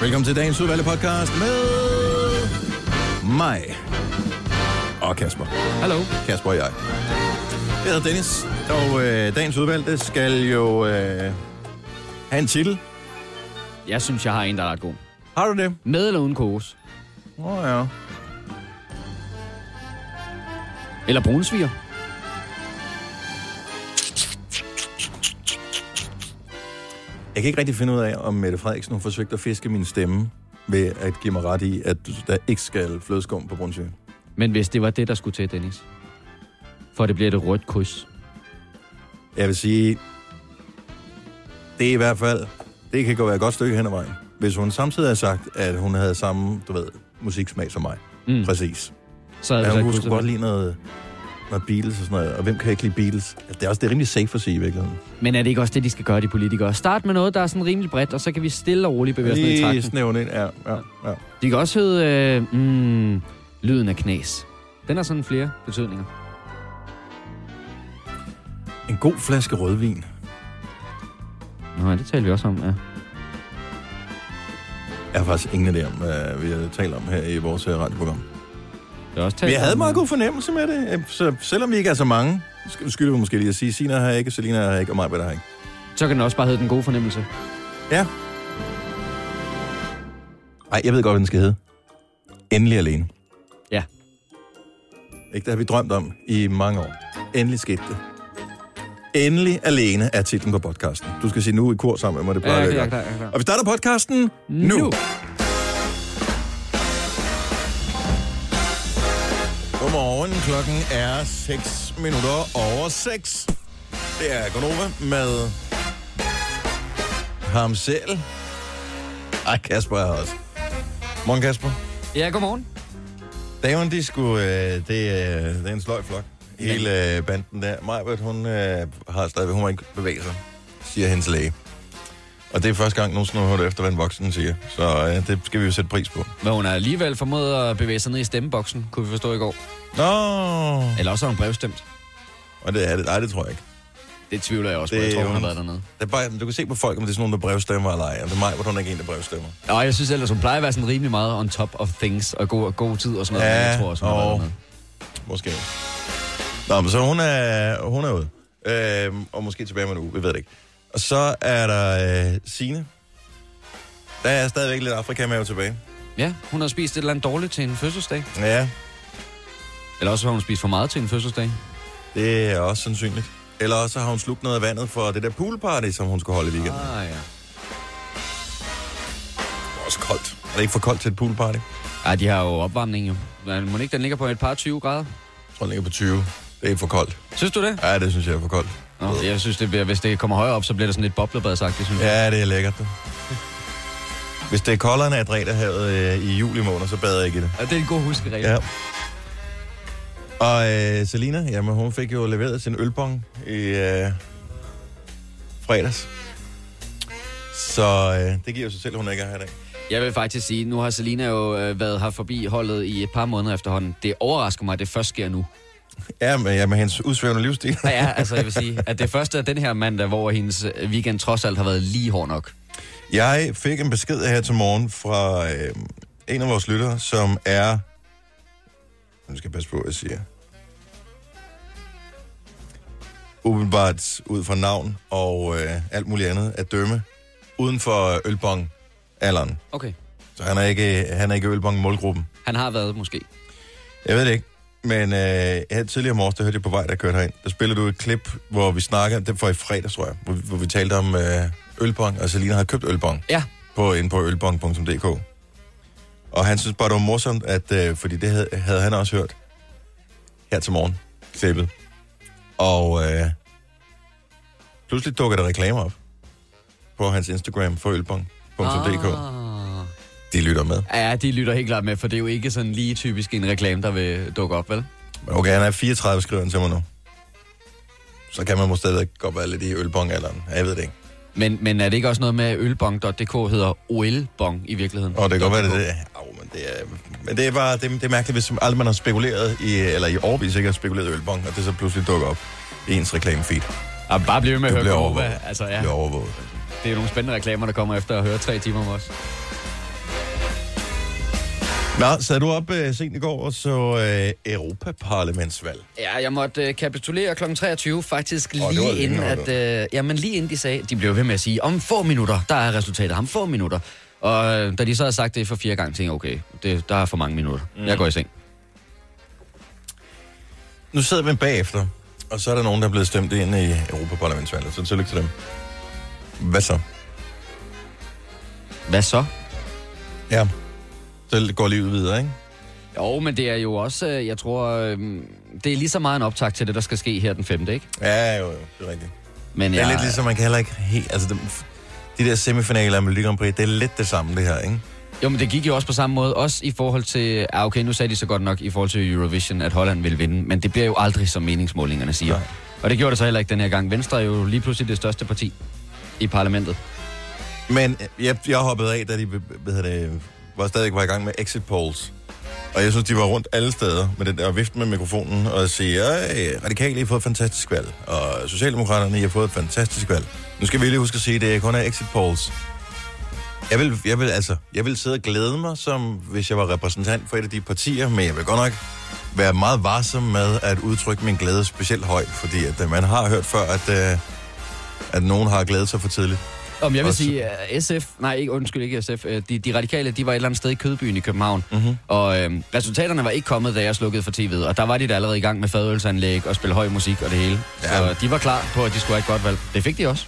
Velkommen til dagens udvalgte podcast med mig og Kasper. Hallo. Kasper og jeg. Jeg hedder Dennis, og øh, dagens udvalgte skal jo øh, have en titel. Jeg synes, jeg har en, der er ret god. Har du det? Med eller uden kokos? Åh oh, ja. Eller brunsviger? Jeg kan ikke rigtig finde ud af, om Mette Frederiksen har forsøgt at fiske min stemme ved at give mig ret i, at der ikke skal flødeskum på Brunsvig. Men hvis det var det, der skulle til, Dennis. For det bliver et rødt kryds. Jeg vil sige, det er i hvert fald, det kan gå være et godt stykke hen ad vejen. Hvis hun samtidig har sagt, at hun havde samme, du ved, musiksmag som mig. Mm. Præcis. Så havde Ja, hun godt lide noget, noget Beatles og sådan noget. Og hvem kan ikke lide Beatles? Det er også det er rimelig safe at sige i virkeligheden. Men er det ikke også det, de skal gøre, de politikere? Start med noget, der er sådan rimelig bredt, og så kan vi stille og roligt bevæge os ned i Lige trakten. snævne ind, ja, ja, ja. De kan også hedde øh, mm, lyden af knas. Den har sådan flere betydninger. En god flaske rødvin. Nå, det taler vi også om, ja. Jeg har faktisk ingen idé om, hvad vi talt om her i vores øh, radioprogram. Det er også Men jeg havde meget øh, god fornemmelse med det. Så selvom vi ikke er så mange, sk- skylder vi måske lige at sige, Sina har ikke, Selina har ikke, og mig, hvad der har ikke. Så kan den også bare hedde den gode fornemmelse. Ja. Ej, jeg ved godt, hvad den skal hedde. Endelig alene. Ja. Ikke, det har vi drømt om i mange år. Endelig skete det. Endelig alene er titlen på podcasten. Du skal sige nu i kor sammen med mig, det plejer Ja, jeg jeg jeg er klar. Og vi starter podcasten nu. Nu. Godmorgen, klokken er 6 minutter over 6. Det er Gonova med ham selv. Ej, Kasper er også. Morgen, Kasper. Ja, godmorgen. Damerne, de skulle, øh, det, er, det er en sløj flok. Hele øh, banden der. Majbert, hun øh, har stadigvæk, hun må ikke bevæge sig, siger hendes læge. Og det er første gang nogensinde, hun har hørt efter, hvad en voksen siger. Så øh, det skal vi jo sætte pris på. Men hun har alligevel formået at bevæge sig ned i stemmeboksen, kunne vi forstå i går. Nå, Eller også har hun brevstemt. og det er det. Nej, det tror jeg ikke. Det tvivler jeg også på. Det Jeg tror, er hun har været dernede. Det er bare, du kan se på folk, om det er sådan nogen, der brevstemmer eller ej. Og det er mig, hvor hun er ikke en, der brevstemmer. Og jeg synes ellers, hun plejer at være sådan rimelig meget on top of things, og god, god tid og sådan noget. Ja, jeg tror også, hun har og- været dernede. Måske. Nå, men så hun er, hun er ude. Øhm, og måske tilbage med en uge, vi ved det ikke. Og så er der øh, Signe. Der er stadigvæk lidt Afrika tilbage. Ja, hun har spist et eller andet dårligt til en fødselsdag. Ja, Eller også har hun spist for meget til en fødselsdag. det er også sandsynligt. Eller også har hun slugt noget af vandet for det der poolparty, som hun skulle holde i weekenden. Ah, ja. Det er også koldt. Er det ikke for koldt til et poolparty? Ej, de har jo opvarmning jo. Men må ikke den ligger på et par 20 grader? Jeg tror, den ligger på 20. Det er for koldt. Synes du det? Ja, det synes jeg er for koldt. Nå, jeg synes, det bliver, hvis det kommer højere op, så bliver det sådan lidt boblebadsagtigt, synes jeg. Ja, det er lækkert. Det. Hvis det er koldere end Adriaterhavet øh, i juli måned, så bader jeg ikke i det. Ja. Det er en god huskeregel. Ja. Og øh, Selina, jamen hun fik jo leveret sin ølbong i øh, fredags. Så øh, det giver jo sig selv, hun ikke er her i dag. Jeg vil faktisk sige, nu har Selina jo øh, været her forbi holdet i et par måneder efterhånden. Det overrasker mig, at det først sker nu. Ja, men ja, med hendes udsvævende livsstil. Ja, ja, altså jeg vil sige, at det første er den her mandag, hvor hendes weekend trods alt har været lige hård nok. Jeg fik en besked her til morgen fra øh, en af vores lyttere, som er... Nu skal jeg passe på, hvad jeg siger. Umiddelbart ud fra navn og øh, alt muligt andet at dømme uden for ølbong alderen. Okay. Så han er ikke, han er ikke ølbong målgruppen. Han har været måske. Jeg ved det ikke. Men øh, her tidligere morges, der hørte jeg på vej, der kørte herind. Der spillede du et klip, hvor vi snakker, det var i fredags, tror jeg, hvor, hvor vi talte om øh, ølbong, og Selina havde købt ølbong Ja. på, inde på ølbong.dk. Og han synes bare, det var morsomt, at, øh, fordi det havde, havde han også hørt her til morgen, klippet. Og øh, pludselig dukker der reklamer op på hans Instagram for ølbong.dk. Ah. De lytter med. Ja, de lytter helt klart med, for det er jo ikke sådan lige typisk en reklame, der vil dukke op, vel? Okay, han er 34, skriver han til mig nu. Så kan man måske stadig godt være lidt i ølbong-alderen. Ja, Jeg ved det ikke. Men, men er det ikke også noget med, at ølbong.dk hedder OL-bong i virkeligheden? Og det kan godt være, det er. Au, men det er, men det er bare det, det er mærkeligt, hvis aldrig man har spekuleret i, eller i årvis ikke har spekuleret i ølbong, og det så pludselig dukker op i ens reklamefeed. Ja, bare blive med at høre overvåget. Altså, Ja. ja, Bliver overvåget. det er nogle spændende reklamer, der kommer efter at høre tre timer om os. Nå, sad du op uh, sent i går og så uh, Europaparlamentsvalg? Ja, jeg måtte uh, kapitulere kl. 23, faktisk lige var længe, inden, at, uh, jamen, lige inden de sagde, de blev ved med at sige, om få minutter, der er resultatet, om få minutter. Og uh, da de så havde sagt det for fire gange, tænkte jeg, okay, det, der er for mange minutter. Mm. Jeg går i seng. Nu sidder vi bagefter, og så er der nogen, der er blevet stemt ind i Europaparlamentsvalget, så tillykke til dem. Hvad så? Hvad så? Ja, så går livet videre, ikke? Jo, men det er jo også, øh, jeg tror, øh, det er lige så meget en optag til det, der skal ske her den 5. ikke? Ja, jo, jo, det er rigtigt. Men Det er jeg, lidt ligesom, man kan heller ikke helt... Altså, de, de der semifinaler Grand Prix, det er lidt det samme, det her, ikke? Jo, men det gik jo også på samme måde. Også i forhold til... Ah, okay, nu sagde de så godt nok i forhold til Eurovision, at Holland vil vinde. Men det bliver jo aldrig, som meningsmålingerne siger. Nej. Og det gjorde det så heller ikke den her gang. Venstre er jo lige pludselig det største parti i parlamentet. Men jeg, jeg hoppede af, da de hvad hedder det, var stadig var i gang med exit polls. Og jeg synes, de var rundt alle steder med den der vifte med mikrofonen og sige, at radikale I har fået et fantastisk valg, og Socialdemokraterne I har fået et fantastisk valg. Nu skal vi lige huske at sige, at det kun er exit polls. Jeg vil, jeg vil, altså, jeg vil sidde og glæde mig, som hvis jeg var repræsentant for et af de partier, men jeg vil godt nok være meget varsom med at udtrykke min glæde specielt højt, fordi at, øh, man har hørt før, at, øh, at nogen har glædet sig for tidligt. Om jeg vil Også- sige, at SF, nej, ikke, undskyld ikke SF, øh, de, de radikale, de var et eller andet sted i Kødbyen i København, mm-hmm. og øh, resultaterne var ikke kommet, da jeg slukkede for tv'et, og der var de da allerede i gang med fadølsanlæg og spille høj musik og det hele. Ja. Så de var klar på, at de skulle have et godt valg. Det fik de også.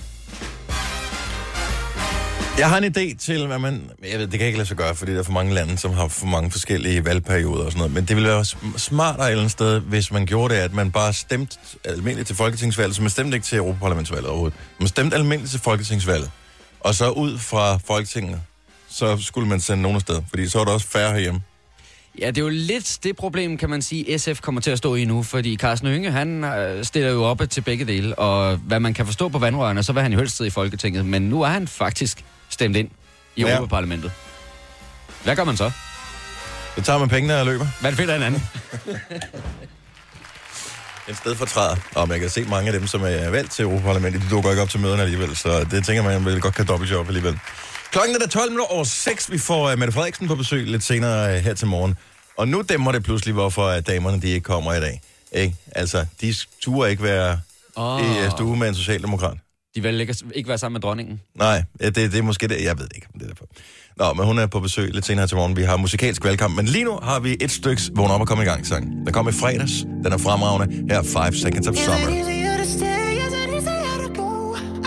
Jeg har en idé til, hvad man... Jeg ved, det kan ikke lade sig gøre, fordi der er for mange lande, som har for mange forskellige valgperioder og sådan noget. Men det ville være sm- smartere et eller andet sted, hvis man gjorde det, at man bare stemte almindeligt til folketingsvalget, så man stemte ikke til Europaparlamentsvalget overhovedet. Man stemte almindeligt til folketingsvalget. Og så ud fra Folketinget, så skulle man sende nogen afsted, fordi så er der også færre herhjemme. Ja, det er jo lidt det problem, kan man sige, SF kommer til at stå i nu, fordi Carsten Hønge, han øh, stiller jo op til begge dele, og hvad man kan forstå på vandrørene, så vil han jo helst i Folketinget, men nu er han faktisk stemt ind i Ja. Europaparlamentet. Hvad gør man så? Så tager man pengene og løber. Hvad finder en anden? En sted for træder. Og man kan se mange af dem, som er valgt til Europaparlamentet, de dukker ikke op til møderne alligevel, så det tænker man vel godt kan dobbeltjob alligevel. Klokken er da 12 minutter over 6. Vi får uh, Mette Frederiksen på besøg lidt senere uh, her til morgen. Og nu dæmmer det pludselig, hvorfor uh, damerne de ikke kommer i dag. Ikke? Altså, de turde ikke være Oh. i uh, stue med en socialdemokrat. De vil ikke, ikke være sammen med dronningen. Nej, det, det er måske det. Jeg ved ikke, om det er derfor. Nå, men hun er på besøg lidt senere til morgen. Vi har musikalsk valgkamp, men lige nu har vi et stykke vågn op og komme i gang sang. Den kom i fredags. Den er fremragende. Her er 5 Seconds of Summer. easier to stay? Is it easier to go?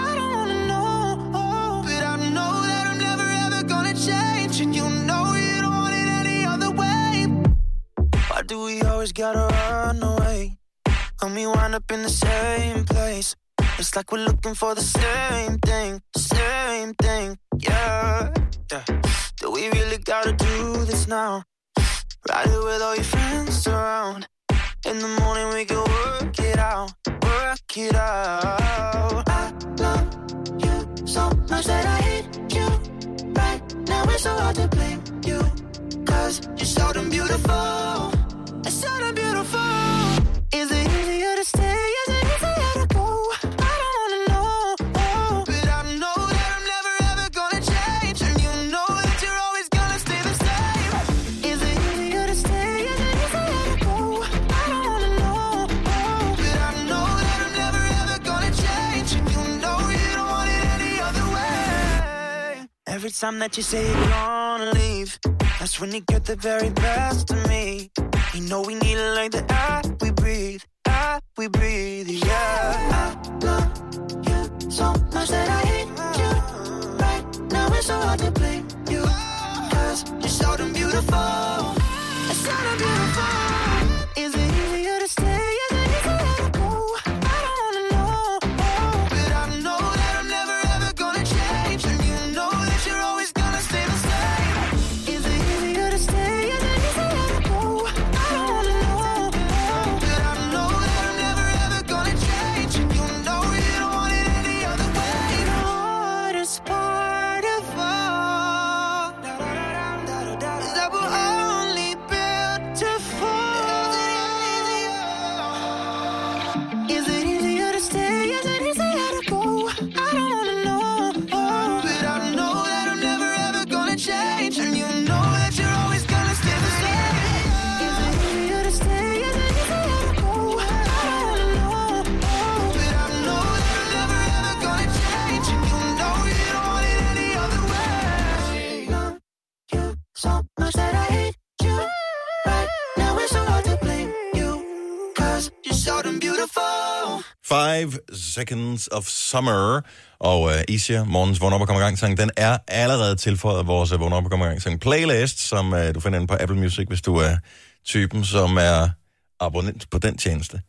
I don't wanna know, but I know that I'm never ever gonna change, and you know you don't want it any other way. Why do we always gotta run away? And we wind up in the same place. It's like we're looking for the same thing, same thing, yeah. yeah. Do we really gotta do this now? Ride it with all your friends around. In the morning we can work it out, work it out. I love you so much that I hate you. Right now it's so hard to blame you. Cause you're so damn beautiful. It's so damn beautiful. Is it easier to stay? Every time that you say you're gonna leave, that's when you get the very best of me. You know we need it like the air we breathe, air we breathe, yeah. I love you so much that I hate you. Right now it's so hard to blame you, cause you're so damn beautiful. It's so damn beautiful. Is it easier to stay? Beautiful. Five Seconds of Summer. Og uh, Isia, morgens vågn op og kommer i gang sang, den er allerede tilføjet vores uh, vågn op og kommer i gang sang playlist, som uh, du finder inde på Apple Music, hvis du er typen, som er abonnent på den tjeneste.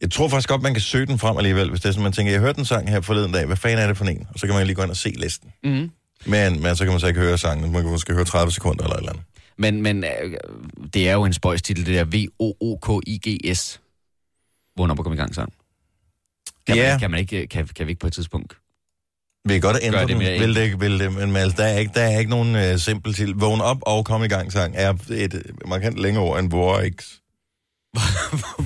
Jeg tror faktisk godt, man kan søge den frem alligevel, hvis det er sådan, man tænker, jeg hørte den sang her forleden dag, hvad fanden er det for en? Og så kan man lige gå ind og se listen. Mm. Men, men så kan man så ikke høre sangen, man kan måske høre 30 sekunder eller et eller andet. Men, men øh, det er jo en spøjstitel, det der V-O-O-K-I-G-S. Vågn op og kom i gang sang. Kan, Ja. man, kan, man ikke, kan, kan vi ikke på et tidspunkt? Vil I godt ændre det den? mere Vil det vil det, men altså, der er ikke, der er ikke nogen uh, simpel til. Vågn op og kom i gang sang er et øh, markant længere ord end Vorix.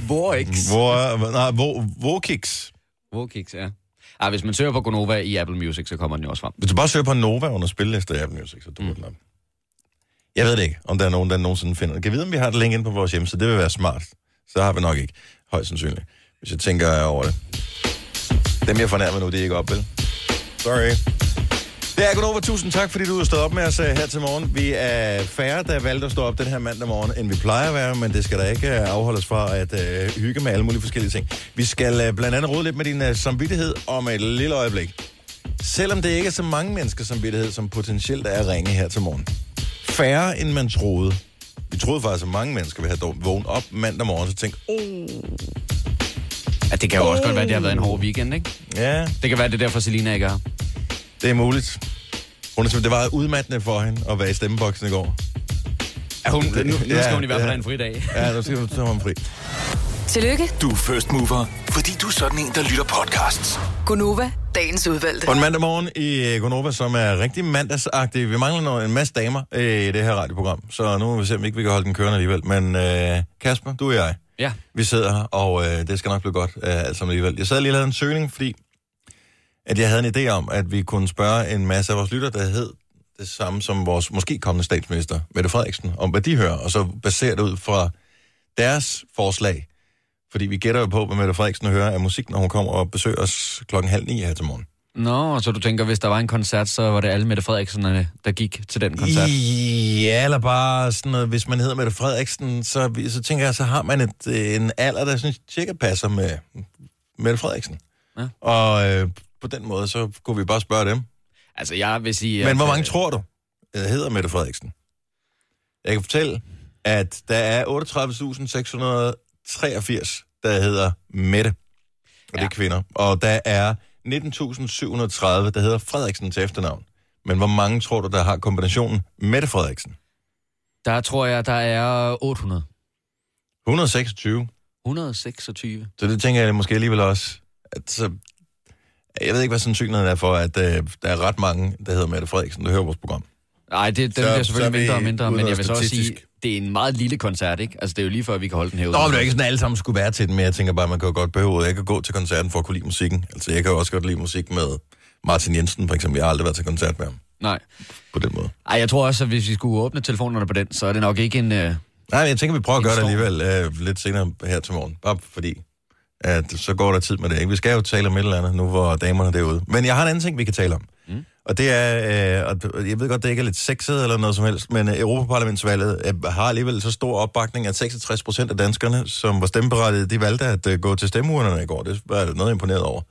Vorix. Hvor, nej, hvor, Vorkix. Vorkix, ja. Ah, hvis man søger på Gonova i Apple Music, så kommer den jo også frem. Hvis du bare søger på Nova under spillelister i Apple Music, så dukker mm. den op. Jeg ved det ikke, om der er nogen, der nogensinde finder det. Kan vide, om vi har et link inde på vores hjemmeside? Det vil være smart. Så har vi nok ikke. Højst sandsynligt. Hvis jeg tænker over det. Dem, jeg fornærmer nu, det er ikke op, vel? Sorry. Det er Gunova. Tusind tak, fordi du er stået op med os øh, her til morgen. Vi er færre, der valgte at stå op den her mandag morgen, end vi plejer at være, men det skal da ikke øh, afholdes fra at uh, hygge med alle mulige forskellige ting. Vi skal uh, blandt andet rode lidt med din uh, samvittighed om et lille øjeblik. Selvom det ikke er så mange mennesker samvittighed, som potentielt er at ringe her til morgen. Færre, end man troede. Vi troede faktisk, at mange mennesker ville have vågnet op mandag morgen, så tænkte, oh, Ja, det kan jo også godt være, at det har været en hård weekend, ikke? ja, Det kan være, det er derfor, Selina ikke er her. det er muligt. Hun er, det var udmattende for hende at være i stemmeboksen i går. Ja, hun, nu, nu skal Ja, hun i hvert fald ja. have en fridag. Ja, nu skal hun tage ham fri. Tillykke, Du er first mover, fordi du er sådan en, der lytter podcasts. Gunova, dagens udvalgte. Og en mandag morgen i øh, Gonova, som er rigtig mandagsagtig. Vi mangler noget, en masse damer øh, i det her radioprogram, så nu må vi se, om ikke vi kan holde den kørende alligevel. Men øh, Kasper, du og jeg, Ja. vi sidder her, og øh, det skal nok blive godt øh, alt sammen alligevel. Jeg sad lige og lavede en søgning, fordi at jeg havde en idé om, at vi kunne spørge en masse af vores lytter, der hed det samme som vores måske kommende statsminister, Mette Frederiksen, om hvad de hører, og så basere det ud fra deres forslag. Fordi vi gætter jo på, hvad Mette Frederiksen hører af musik, når hun kommer og besøger os klokken halv ni her til morgen. Nå, så du tænker, hvis der var en koncert, så var det alle Mette Frederiksen, der gik til den koncert? Ja, eller bare sådan noget, hvis man hedder Mette Frederiksen, så, så tænker jeg, så har man et, en alder, der synes cirka passer med Mette Frederiksen. Ja. Og øh, på den måde, så kunne vi bare spørge dem. Altså, jeg vil sige... Men hvor mange øh, tror du øh, hedder Mette Frederiksen? Jeg kan fortælle, at der er 38.683, der hedder Mette. Og det Ja. er kvinder. Og der er 19.730, der hedder Frederiksen til efternavn. Men hvor mange tror du, der har kombinationen Mette Frederiksen? Der tror jeg, der er 800. 126. 126. Så det tænker jeg måske alligevel også. At, så, jeg ved ikke, hvad sandsynligheden er for, at øh, der er ret mange, der hedder Mette Frederiksen, der hører vores program. Nej, det, den Så- bliver er selvfølgelig mindre og mindre, men jeg vil så også sige. Det er en meget lille koncert, ikke? Altså, det er jo lige før, vi kan holde den herude. Nå, men det er ikke sådan, at alle sammen skulle være til den, men jeg tænker bare, at man kan jo godt behøve, jeg kan gå til koncerten for at kunne lide musikken. Altså, jeg kan jo også godt lide musik med Martin Jensen, for eksempel. Jeg har aldrig været til koncert med ham Nej. på den måde. Ej, jeg tror også, at hvis vi skulle åbne telefonerne på den, så er det nok ikke en... Øh... Nej, men jeg tænker, vi prøver at gøre det alligevel øh, lidt senere her til morgen. Bare fordi, at så går der tid med det. Ikke? Vi skal jo tale om et eller andet, nu hvor damerne er derude. Men jeg har en anden ting, vi kan tale om. Mm. Og det er, øh, og jeg ved godt, det ikke er lidt sexet eller noget som helst, men øh, Europaparlamentsvalget øh, har alligevel så stor opbakning, at 66 procent af danskerne, som var stemmeberettigede, de valgte at øh, gå til stemmeurnerne i går. Det var jeg noget imponeret over,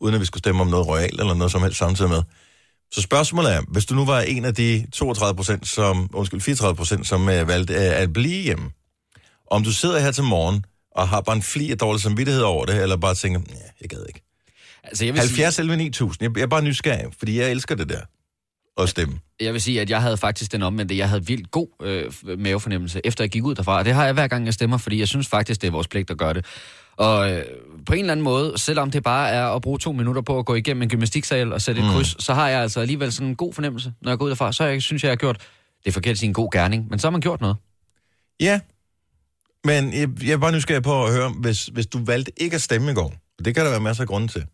uden at vi skulle stemme om noget royalt eller noget som helst samtidig med. Så spørgsmålet er, hvis du nu var en af de 32 procent, som, undskyld, 34 procent, som øh, valgte øh, at blive hjemme, om du sidder her til morgen og har bare en fli af dårlig samvittighed over det, eller bare tænker, ja, jeg gad ikke. Altså, jeg vil 70 11 9000, jeg, jeg er bare nysgerrig, fordi jeg elsker det der. At stemme. Sige, jeg vil sige, at jeg havde faktisk den omvendte. Jeg havde vildt god øh, mavefornemmelse, efter jeg gik ud derfra. Og det har jeg hver gang, jeg stemmer, fordi jeg synes faktisk, det er vores pligt at gøre det. Og øh, på en eller anden måde, selvom det bare er at bruge to minutter på at gå igennem en gymnastiksal og sætte et Mm. kryds, så har jeg altså alligevel sådan en god fornemmelse, når jeg går ud derfra. Så jeg, synes jeg, jeg har gjort, det er forkert at sige en god gerning, men så har man gjort noget. Ja, men jeg, jeg er bare nysgerrig på at høre, hvis, hvis du valgte ikke at stemme i går, og det kan der være masser af grunde til,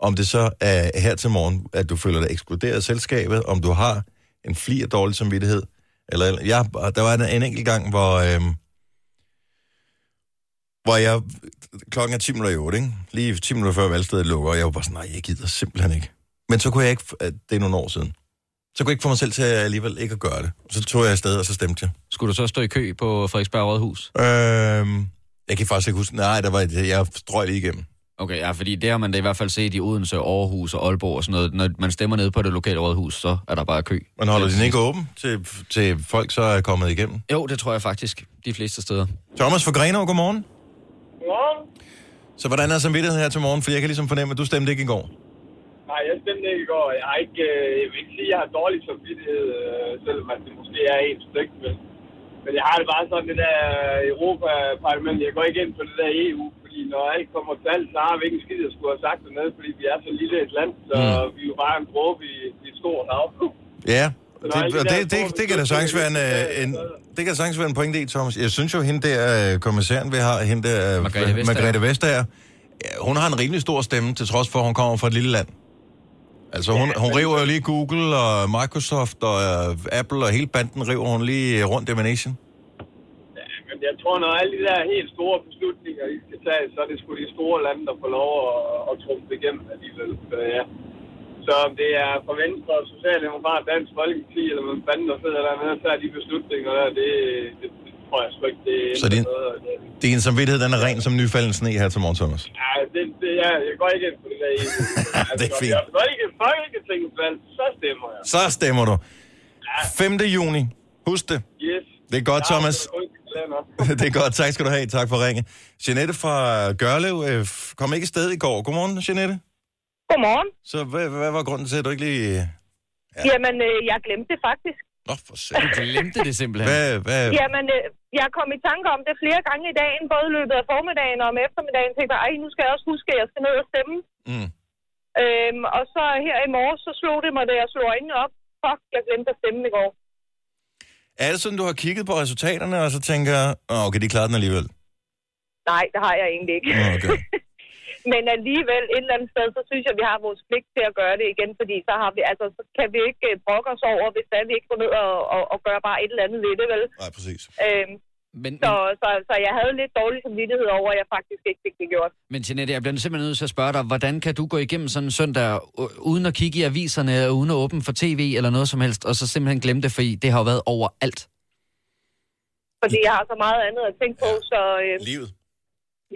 om det så er her til morgen, at du føler dig ekskluderet af selskabet, om du har en fli af dårlig samvittighed, eller, jeg, der var en, en enkelt gang, hvor, øhm, hvor jeg, klokken er 10 minutter i 8, ikke? lige 10 minutter før valgstedet lukker, og jeg var bare sådan, nej, jeg gider simpelthen ikke. Men så kunne jeg ikke, at det er nogle år siden. Så kunne jeg ikke få mig selv til alligevel ikke at gøre det. Så tog jeg afsted, og så stemte jeg. Skulle du så stå i kø på Frederiksberg Rådhus? Øhm, jeg kan faktisk ikke huske. Nej, der var, jeg strøg lige igennem. Okay, ja, fordi det har man da i hvert fald set i Odense, Aarhus og Aalborg og sådan noget. Når man stemmer ned på det lokale rådhus, så er der bare kø. Man holder Det er den ikke åben, til, til folk så er kommet igennem. Jo, det tror jeg faktisk, de fleste steder. Thomas fra Grenaa, godmorgen. Godmorgen. Så hvordan er samvittigheden her til morgen? For jeg kan ligesom fornemme, at du stemte ikke i går. Nej, jeg stemte ikke i går. Jeg, har ikke, øh, jeg vil ikke sige, at jeg har dårlig samvittighed, øh, selvom at det måske er ens pligt. Men, men jeg har det bare sådan, det der Europaparlament. Jeg går ikke ind på det der EU, fordi når alt kommer til alt, så har vi ikke en skid, jeg skulle have sagt dernede, fordi vi er så lille et land, så mm. vi er jo bare en dråbe i, i et stort hav. Ja, det, alle de og der det, det, små det, kan da sagtens være en, øh, en, det kan sagtens være en pointe i, Thomas. Jeg synes jo, hende der, øh, kommissæren, vi har, hende der, øh, Margrethe Vestager. Margrethe Vestager, hun har en rimelig stor stemme, til trods for, at hun kommer fra et lille land. Altså, hun, hun river jo lige Google og Microsoft og Apple og hele banden river hun lige øh, rundt i Nation. Jeg tror, når alle de der helt store beslutninger, I skal tage, så er det sgu de store lande, der får lov at, at trumfe det igennem alligevel. Så, ja. så om det er fra Venstre, Socialdemokrat, Dansk Folkeparti, eller hvad fanden der sidder dernede og tager de beslutninger der, det, det, det tror jeg sgu ikke, det Så det- ændrer noget. Det, Din samvittighed, den er ren som nyfalden sne her til morgen, Thomas. ja, det, det, ja, jeg går ikke ind på det der. Det er fint. Jeg går ikke Folketingsvalg, så stemmer jeg. Så stemmer du. 5. juni. Husk det. Yes. Det er godt, Ja, Thomas. det er kun kalender. det er godt. Tak skal du have. Tak for ringe. Jeanette fra Gørlev øh, kom ikke afsted i går. Godmorgen, Jeanette. Godmorgen. Så hvad, hvad var grunden til, at du ikke lige... Ja. Jamen, øh, jeg glemte det faktisk. Nå, for selv. Du glemte det simpelthen. Hvad, hvad... Jamen, øh, jeg kom i tanke om det flere gange i dagen, både i løbet af formiddagen og om eftermiddagen. Tænkte jeg, ej, nu skal jeg også huske, at jeg skal ned og stemme. Mm. Øhm, og så her i morges, så slog det mig, da jeg slog øjnene op. Fuck, jeg glemte at stemme i går. Er det sådan, du har kigget på resultaterne, og så tænker, oh, okay, de klarer den alligevel? Nej, det har jeg egentlig ikke. Okay. Men alligevel et eller andet sted, så synes jeg, vi har vores pligt til at gøre det igen, fordi så, har vi, altså, så kan vi ikke øh, brokke os over, hvis der vi ikke går ned og, og, og gør bare et eller andet ved det, vel? Nej, præcis. Øhm, Men, så, men, så, så jeg havde lidt dårlig samvittighed over, at jeg faktisk ikke fik det gjort. men Jeanette, jeg bliver simpelthen nødt til at spørge dig, hvordan kan du gå igennem sådan en søndag, uden at kigge i aviserne, og uden at åbne for tv eller noget som helst, og så simpelthen glemme det, fordi det har jo været overalt. Fordi jeg har så meget andet at tænke på, så øh, Livet.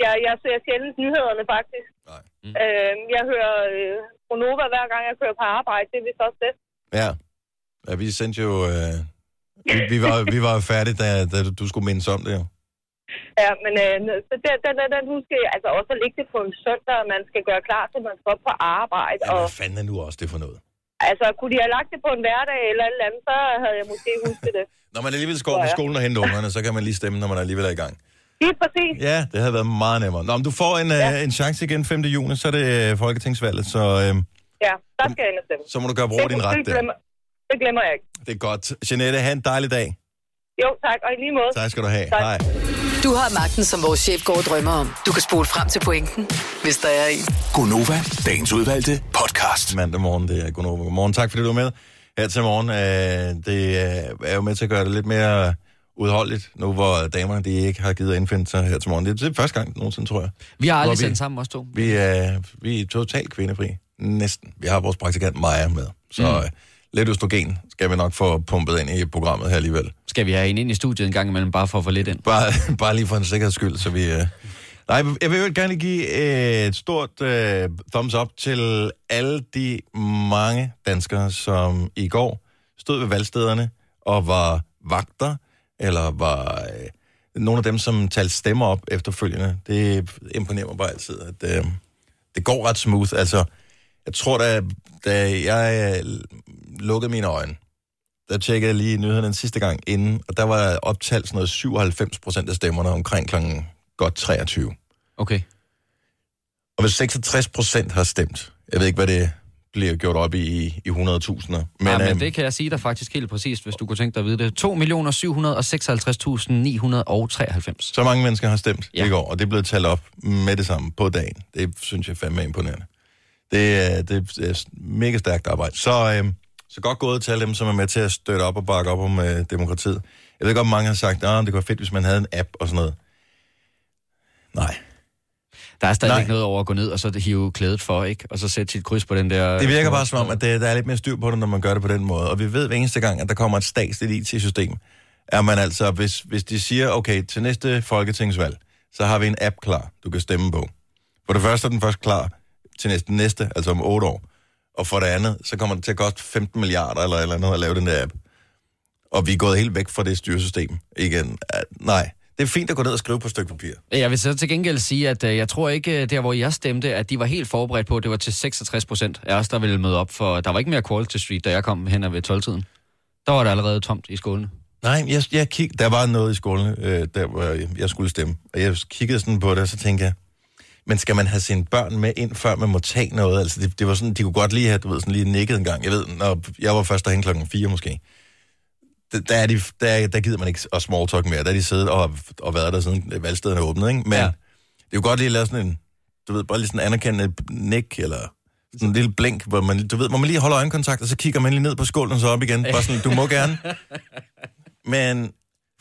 jeg, jeg ser sjældent nyhederne faktisk. Nej. Øh, jeg hører øh, Pronova hver gang, jeg kører på arbejde. Det er vist også det. Ja. ja vi sendte jo... Øh... Vi, vi, var, vi var færdige, da, da du skulle mindes om det jo. Ja, men øh, så den, den, den, husker jeg, altså også at lægge det på en søndag, og man skal gøre klar til, at man skal op på arbejde. Ja, og, hvad fanden er nu også det for noget? altså, kunne de have lagt det på en hverdag eller et eller andet, så havde jeg måske husket det. Når man alligevel skal over på skolen og hente ungerne, så kan man lige stemme, når man alligevel er i gang. Lige præcis. Ja, det havde været meget nemmere. Nå, men du får en, ja. øh, en chance igen 5. juni, så er det øh, folketingsvalget, så, øh, Ja, der skal jeg stemme. så må du gøre brug af din ret det, der. glemmer, det glemmer jeg ikke. Det er godt. Jeanette, have en dejlig dag. Jo, tak, og i lige måde. Tak skal du have. Tak. Hej. Du har magten, som vores chef går og drømmer om. Du kan spole frem til pointen, hvis der er en. Gonova, dagens udvalgte podcast. Mandag morgen, det er Gunova. Godmorgen. Tak fordi du er med her til morgen. Øh, det øh, er jo med til at gøre det lidt mere udholdeligt, nu hvor damerne de ikke har givet at indfinde sig her til morgen. Det er, det første gang nogensinde, tror jeg. Vi har aldrig sendt sammen, os to. Vi er, vi er totalt kvindefri. Næsten. Vi har vores praktikant Maja med. Så mm. Øh, lidt østrogen skal vi nok få pumpet ind i programmet her alligevel. Skal vi have en ind i studiet en gang imellem, bare for at få lidt ind? Bare, bare lige for en sikkerheds skyld, så vi... Øh... Nej, jeg vil jo gerne give et stort øh, thumbs up til alle de mange danskere, som i går stod ved valgstederne og var vagter, eller var øh, nogle af dem, som talte stemmer op efterfølgende. Det imponerer mig bare altid, at øh, det går ret smooth. Altså, jeg tror, da, da jeg øh, lukkede mine øjne, der tjekkede jeg lige nyhederne den sidste gang inden, og der var optalt sådan noget 97 procent af stemmerne omkring klokken godt 23. Okay. Og hvis 66 procent har stemt, jeg ved ikke, hvad det bliver gjort op i, i 100.000'er. Men, ja, men øhm, det kan jeg sige dig faktisk helt præcist, hvis du kunne tænke dig at vide det. 2.756.993. så mange mennesker har stemt. Ja. i går, og det er blevet talt op med det samme på dagen. Det synes jeg fandme er imponerende. Det er, det er mega stærkt arbejde. Så, øhm, så godt gået til alle dem, som er med til at støtte op og bakke op om øh, demokratiet. Jeg ved godt, mange har sagt, at det kunne være fedt, hvis man havde en app og sådan noget. Nej. Der er stadig Nej. ikke noget over at gå ned og så hive klædet for, ikke? Og så sætte sit kryds på den der... Det virker bare som om, at det, der er lidt mere styr på det, når man gør det på den måde. Og vi ved hver eneste gang, at der kommer et statsligt IT-system, er man altså, hvis, hvis de siger, okay, til næste folketingsvalg, så har vi en app klar, du kan stemme på. For det første er den først klar til næste, næste altså om otte år. Og for det andet, så kommer det til at koste 15 milliarder eller eller andet at lave den der app. Og vi er gået helt væk fra det styresystem igen. Uh, nej, det er fint at gå ned og skrive på et stykke papir. Jeg vil så til gengæld sige, at øh, jeg tror ikke, øh, der hvor jeg stemte, at de var helt forberedt på, at det var til 66 procent af os, der ville møde op, for der var ikke mere Quality Street, da jeg kom hen ved 12-tiden. Der var det allerede tomt i skolen. Nej, jeg, jeg kig, der var noget i skolen, øh, der hvor jeg, jeg skulle stemme. Og jeg kiggede sådan på det, og så tænkte jeg, men skal man have sine børn med ind, før man må tage noget? Altså, det, det var sådan, de kunne godt lige have, du ved, sådan lige nikket en gang. Jeg ved, når jeg var først derhen klokken 4 måske. Der, der, er de, der, der gider man ikke at small talk mere. Der er de siddet og, og været der siden valgstederne er åbnet, ikke? Men ja. det er jo godt lige at lave sådan en, du ved, bare lige sådan en anerkendende nik, eller sådan en lille blink, hvor man, du ved, hvor man lige holder øjenkontakt, og så kigger man lige ned på skålen og så op igen. Bare sådan, du må gerne. Men,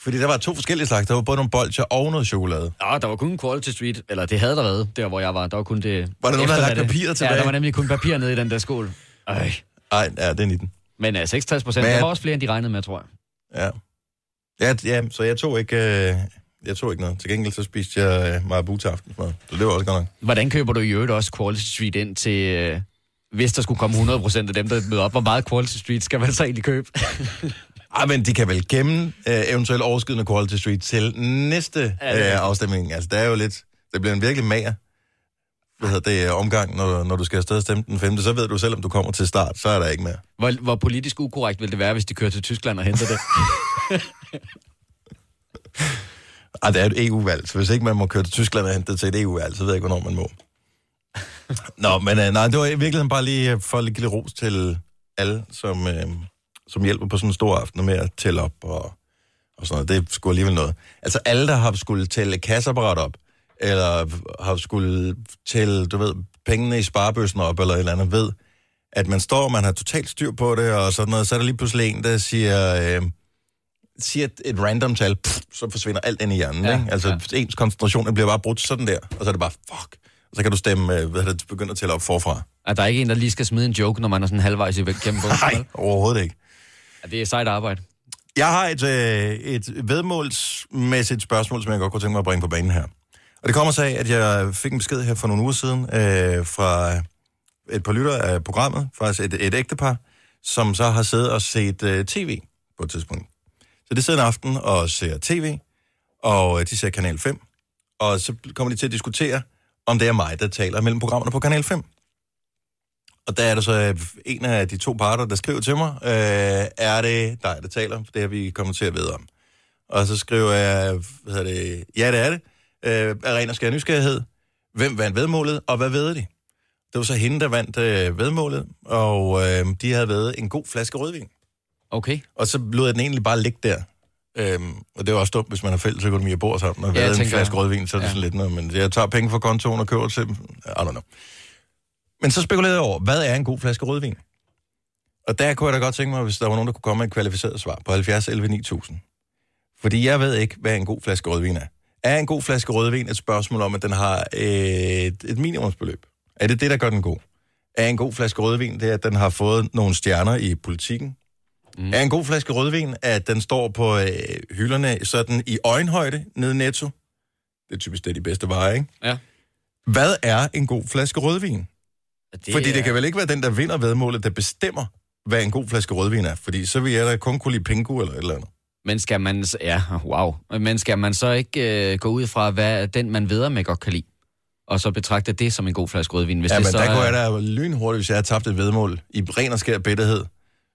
fordi der var to forskellige slags. Der var både nogle bolcher og noget chokolade. Ja, der var kun Quality Street, eller det havde der været, der hvor jeg var. Der var kun det... Var der nogen, der havde lagt efterladte. papiret Ja, tilbage? der var nemlig kun papir nede i den der skål. Ej. Nej, ja, det er 19. Men uh, 66 procent, der var også flere, end de regnede med, tror jeg. Ja. ja. Ja, så jeg tog ikke, øh, jeg tog ikke noget. Til gengæld så spiste jeg øh, marabu til aftensmad. Så det var også godt nok. Hvordan køber du i øvrigt også Quality Street ind til... Øh, hvis der skulle komme 100 procent af dem, der møder op, hvor meget Quality Street skal man så egentlig købe? Ej, men de kan vel gemme øh, eventuelt overskydende Quality Street til næste øh, afstemning. Altså, det er jo lidt... Det bliver en virkelig mager hvad hedder det, øh, omgang, når, når du skal afsted og stemme den 5. Så ved du selv, om du kommer til start, så er der ikke mere. Hvor, hvor politisk ukorrekt vil det være, hvis de kører til Tyskland og henter det? Ej, det er et EU-valg, så hvis ikke man må køre til Tyskland og hente det til et EU-valg, så ved jeg ikke, hvornår man må. Nå, men øh, nej, det var i virkeligheden bare lige for at give lidt ros til alle, som, øh, som hjælper på sådan en stor aften med at tælle op og, og sådan noget. Det er sgu alligevel noget. Altså alle, der har skulle tælle kasseapparat op, eller har skulle tælle, du ved, pengene i sparebøssen op, eller et eller andet, ved, at man står, man har totalt styr på det, og sådan noget, så er der lige pludselig en, der siger... Øh, siger et, et random tal, pff, så forsvinder alt ind i hjernen. Ja, ikke? Altså, ja. ens koncentration bliver bare brudt sådan der, og så er det bare, fuck. Og så kan du stemme, øh, hvad det, begynde at tælle op forfra. At der er ikke en, der lige skal smide en joke, når man er sådan halvvejs i gennem på. Nej, overhovedet ikke. Ja, det er sejt arbejde. Jeg har et, øh, et vedmålsmæssigt spørgsmål, som jeg godt kunne tænke mig at bringe på banen her. Og det kommer sig af, at jeg fik en besked her for nogle uger siden øh, fra et par lytter af programmet, faktisk et, et ægtepar, som så har siddet og set øh, tv på et tidspunkt. Så det sidder en aften og ser tv, og øh, de ser Kanal 5, og så kommer de til at diskutere, om det er mig, der taler mellem programmerne på Kanal 5. Og der er der så øh, en af de to parter, der skriver til mig, øh, er det dig, der taler? Det har vi kommet til at vide om. Og så skriver jeg, hvad hedder det, ja, det er det. Øh, af ren og skær nysgerrighed. Hvem vandt vedmålet, og hvad ved de? Det var så hende, der vandt øh, vedmålet, og øh, de havde været en god flaske rødvin. Okay. Og så lod jeg den egentlig bare ligge der. Øhm, og det er også dumt, hvis man har fælles økonomi og bor sammen, og Ja, en flaske rødvin, så er det ja. sådan lidt noget. Men jeg tager penge fra kontoen og køber til. I don't know. Men så spekulerede jeg over, hvad er en god flaske rødvin? Og der kunne jeg da godt tænke mig, hvis der var nogen, der kunne komme med et kvalificeret svar på 70 11 9000. Fordi jeg ved ikke, hvad en god flaske rødvin er. Er en god flaske rødvin et spørgsmål om, at den har et, et minimumsbeløb? Er det det, der gør den god? Er en god flaske rødvin det, at den har fået nogle stjerner i politikken? Mm. Er en god flaske rødvin, at den står på øh, hylderne sådan i øjenhøjde nede Netto? Det er typisk det er de bedste varer, ikke? Ja. Hvad er en god flaske rødvin? Det Fordi er- det kan vel ikke være den, der vinder vedmålet, der bestemmer, hvad en god flaske rødvin er. Fordi så vil jeg da kun kunne lide pingu eller et eller andet. Men skal man... Ja, wow. Men skal man så ikke øh, gå ud fra, hvad den, man ved med godt kan lide? Og så betragte det som en god flaske rødvin? Hvis Ja, det men så der er- kunne jeg da lynhurtigt, hvis jeg havde tabt et vedmål i ren og skær bitterhed,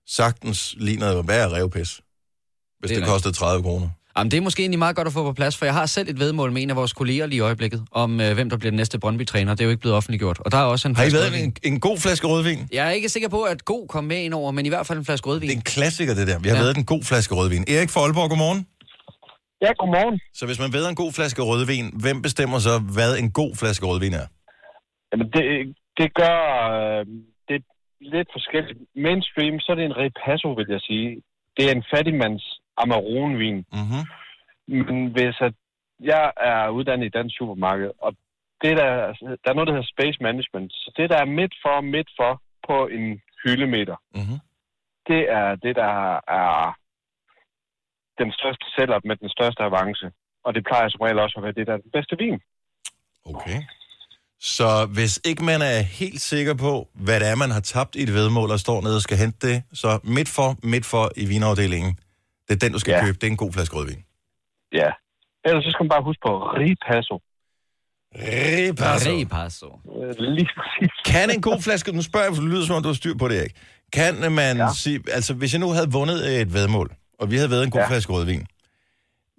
sagtens lige noget værre revpis. Hvis Det det, er det kostede 30 kroner. Jamen, det er måske egentlig meget godt at få på plads, for jeg har selv et vedmål med en af vores kolleger lige i øjeblikket, om øh, hvem der bliver den næste Brøndby-træner. Det er jo ikke blevet offentliggjort. Og der er også en Har I været en, en god flaske rødvin? Jeg er ikke sikker på, at god kom med ind over, men i hvert fald en flaske rødvin. Det er en klassiker, det der. Vi har Ja. ja. været en god flaske rødvin. Erik fra Aalborg, godmorgen. Ja, godmorgen. Så hvis man ved en god flaske rødvin, hvem bestemmer så, hvad en god flaske rødvin er? Jamen, det, det gør øh, det er lidt forskelligt. Mainstream, så er det en Repasso, vil jeg sige. Det er en fattigmands Amarone-vin. Mm-hmm. Men hvis at jeg er uddannet i dansk supermarked, og det der, der er noget, der hedder space management. Så det, der er midt for, midt for på en hyldemeter, Mm-hmm. det er det, der er den største setup med den største avance. Og det plejer som regel også at være det, der er den bedste vin. Okay. Så hvis ikke man er helt sikker på, hvad det er, man har tabt i et vedmål, og står nede og skal hente det, så midt for, midt for i vinafdelingen, det er den, du skal ja. Købe. Det er en god flaske rødvin. Ja. Ellers så skal man bare huske på Ripasso. Ripasso. Repasso. Øh, Lige præcis. Kan en god flaske, nu spørger jeg, for det lyder som om, du har styr på det, ikke? Kan man ja. Sige, altså hvis jeg nu havde vundet et vedmål, og vi havde været en god. Ja. flaske rødvin,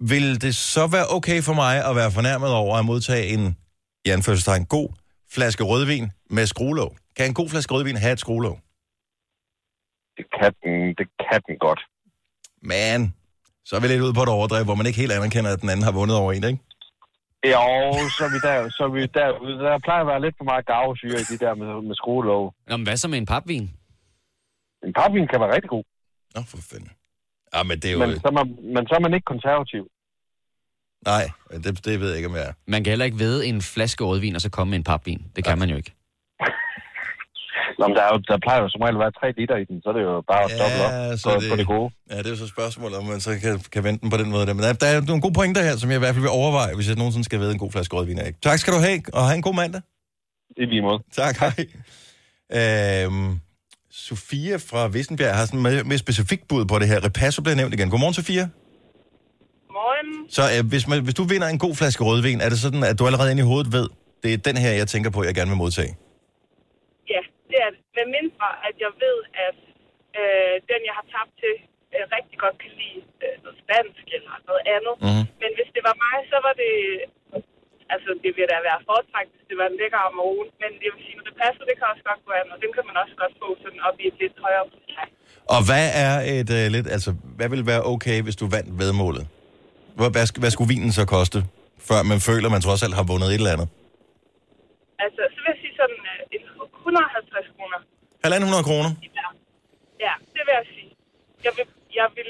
vil det så være okay for mig at være fornærmet over at modtage en, i anførselstegn, god flaske rødvin med skruelåg? Kan en god flaske rødvin have et skruelåg? Det kan den, det kan den godt. Men, så er vi lidt ude på et overdrev, hvor man ikke helt anerkender, at den anden har vundet over en, ikke? Jo, så er vi, der, så er vi derude. Der plejer at være lidt for meget garvesyre i de der med, med skruelov. Nå, men hvad så med en papvin? En papvin kan være rigtig god, Nå, for fanden. Ja, men det er jo... men så, er man, men så er man ikke konservativ. Nej, det, det ved jeg ikke, om jeg er. Man kan heller ikke ved en flaske rødvin, og så komme med en papvin. Det kan man jo ikke. Nå, men der, er jo, der plejer jo som regel at være 3 liter i den, så er det jo bare at Ja, dobbelt op så på, det- på det gode. Ja, det er jo så spørgsmålet, om man så kan, kan vente den på den måde. Der. Men der, der er nogle gode pointer her, som jeg i hvert fald vil overveje, hvis jeg nogensinde skal ved en god flaske rødvin af. Tak skal du have, og have en god mandag. I lige måde. Tak, hej. Øhm, Sofia fra Vissenbjerg har sådan med, med specifikt bud på det her. Repasso bliver nævnt igen. Godmorgen, Sofia. Morgen. Så øh, hvis, man, hvis du vinder en god flaske rødvin, er det sådan, at du allerede inde i hovedet ved, det er den her, jeg tænker på, jeg gerne vil modtage? Ja, det er det. Med mindre, at jeg ved, at øh, den, jeg har tabt til, øh, rigtig godt kan lide øh, noget spansk eller noget andet. Mhm. Men hvis det var mig, så var det... Altså, det ville da være foretrækt, hvis det var en lækker Amarone. Men jeg vil sige, at det passer, det kan også godt gå an, og den kan man også godt få sådan op i et lidt højere prisleje. Og hvad er et øh, lidt, altså, hvad vil være okay, hvis du vandt vedmålet? Hvad, hvad, hvad skulle vinen så koste, før man føler, man trods alt har vundet et eller andet? Altså, så vil jeg sige sådan øh, en 150 kroner. 1.500 kroner? Ja. ja, det vil jeg sige. Jeg vil, jeg vil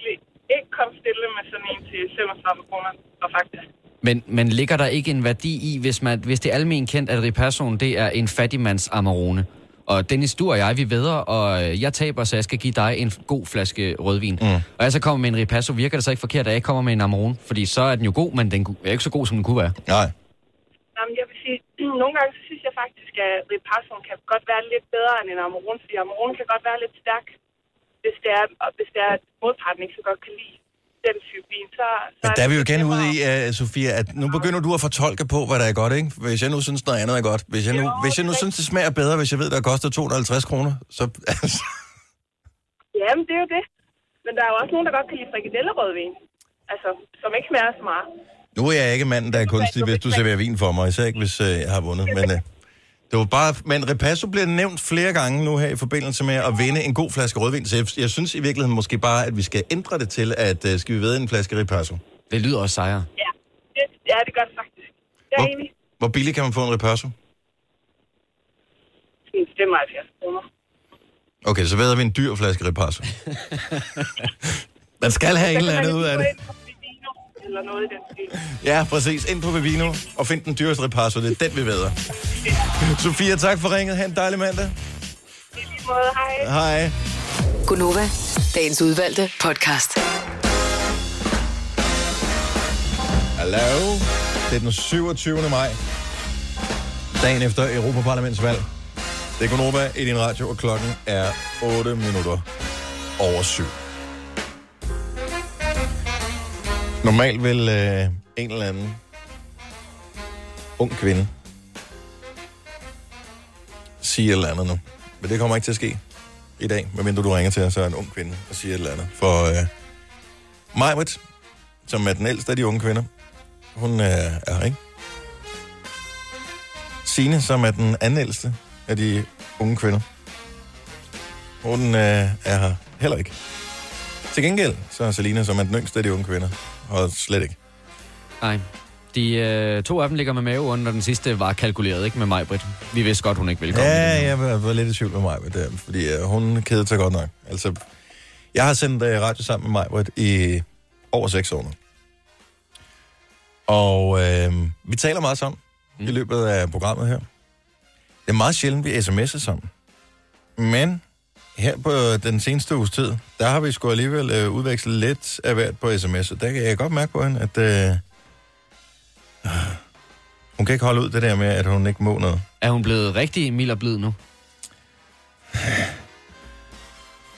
ikke komme stille med sådan en til 35 kroner, og faktisk. Men, men ligger der ikke en værdi i, hvis, man, hvis det er almen kendt, at Ripassoen det er en fattigmands Amarone? Og Dennis, du og jeg, vi vedder, og jeg taber, så jeg skal give dig en god flaske rødvin. Mm. Og jeg så kommer med en Ripasso, virker det så ikke forkert, at jeg ikke kommer med en Amarone? Fordi så er den jo god, men den er ikke så god, som den kunne være. Nej. Jamen, jeg vil sige, nogle gange så synes jeg faktisk, at Ripassoen kan godt være lidt bedre end en Amarone, fordi Amarone kan godt være lidt stærk, hvis det er, og hvis det er at modparten ikke så godt kan lide den type vin. Så, så Men der er vi jo det igen ude i, uh, Sofia, at nu begynder du at fortolke på, hvad der er godt, ikke? Hvis jeg nu synes, noget andet er godt. Hvis jeg nu, Jo, hvis jeg nu det synes, det smager bedre, hvis jeg ved, der koster 250 kroner, så... Altså, Jamen, det er jo det. Men der er jo også nogen, der godt kan lide frikadellerødvin. Altså, som ikke smager så meget. Nu er jeg ikke manden, der er kunstig, hvis du serverer vin for mig, især ikke, hvis uh, jeg har vundet. Men, uh, det var bare, men Repasso bliver nævnt flere gange nu her i forbindelse med at vinde en god flaske rødvin. Så jeg, jeg synes i virkeligheden måske bare, at vi skal ændre det til, at uh, skal vi ved en flaske Repasso. Det lyder også sejre. Ja, det, ja, det gør det faktisk. Jeg er enig. Hvor, hvor billigt kan man få en Repasso? Sådan 75 kroner. Okay, så ved vi en dyr flaske Repasso. man skal have et eller andet ud af det. Eller noget i den stil. Ja, præcis. Ind på Vivino og find den dyreste repasso. Det er den, vi ved. Sofia, tak for ringet. Ha' en dejlig mandag. I lige måde, hej. Hej. Gunova, dagens udvalgte podcast. Hallo. Det er den 27. maj. Dagen efter Europaparlamentsvalg. Det er Gunova i din radio, og klokken er 8 minutter over 7. Normalt vil øh, en eller anden ung kvinde sige et eller andet nu. Men det kommer ikke til at ske i dag, medmindre du ringer til os, så er en ung kvinde og siger et eller andet. For øh, Majbrit, som er den ældste af de unge kvinder, hun øh, er her, ikke? Signe, som er den anden ældste af de unge kvinder, hun øh, er her heller ikke. Til gengæld, så er Selina, som er den yngste af de unge kvinder, og slet ikke. Nej. De øh, to af dem ligger med mave under, den sidste var kalkuleret, ikke med mig, Britt. Vi vidste godt, hun ikke ville komme. Ja, jeg var, var lidt i tvivl med mig, det, fordi øh, hun kedede sig godt nok. Altså, jeg har sendt øh, radio sammen med mig i over seks år nu. Og øh, vi taler meget sammen. mm. i løbet af programmet her. Det er meget sjældent, vi sms'er sammen. Men her på den seneste uges tid, der har vi sgu alligevel øh, udvekslet lidt af hvert på sms. Og der kan jeg godt mærke på hende, at øh, øh, hun kan ikke holde ud det der med, at hun ikke må noget. Er hun blevet rigtig mild og blid nu?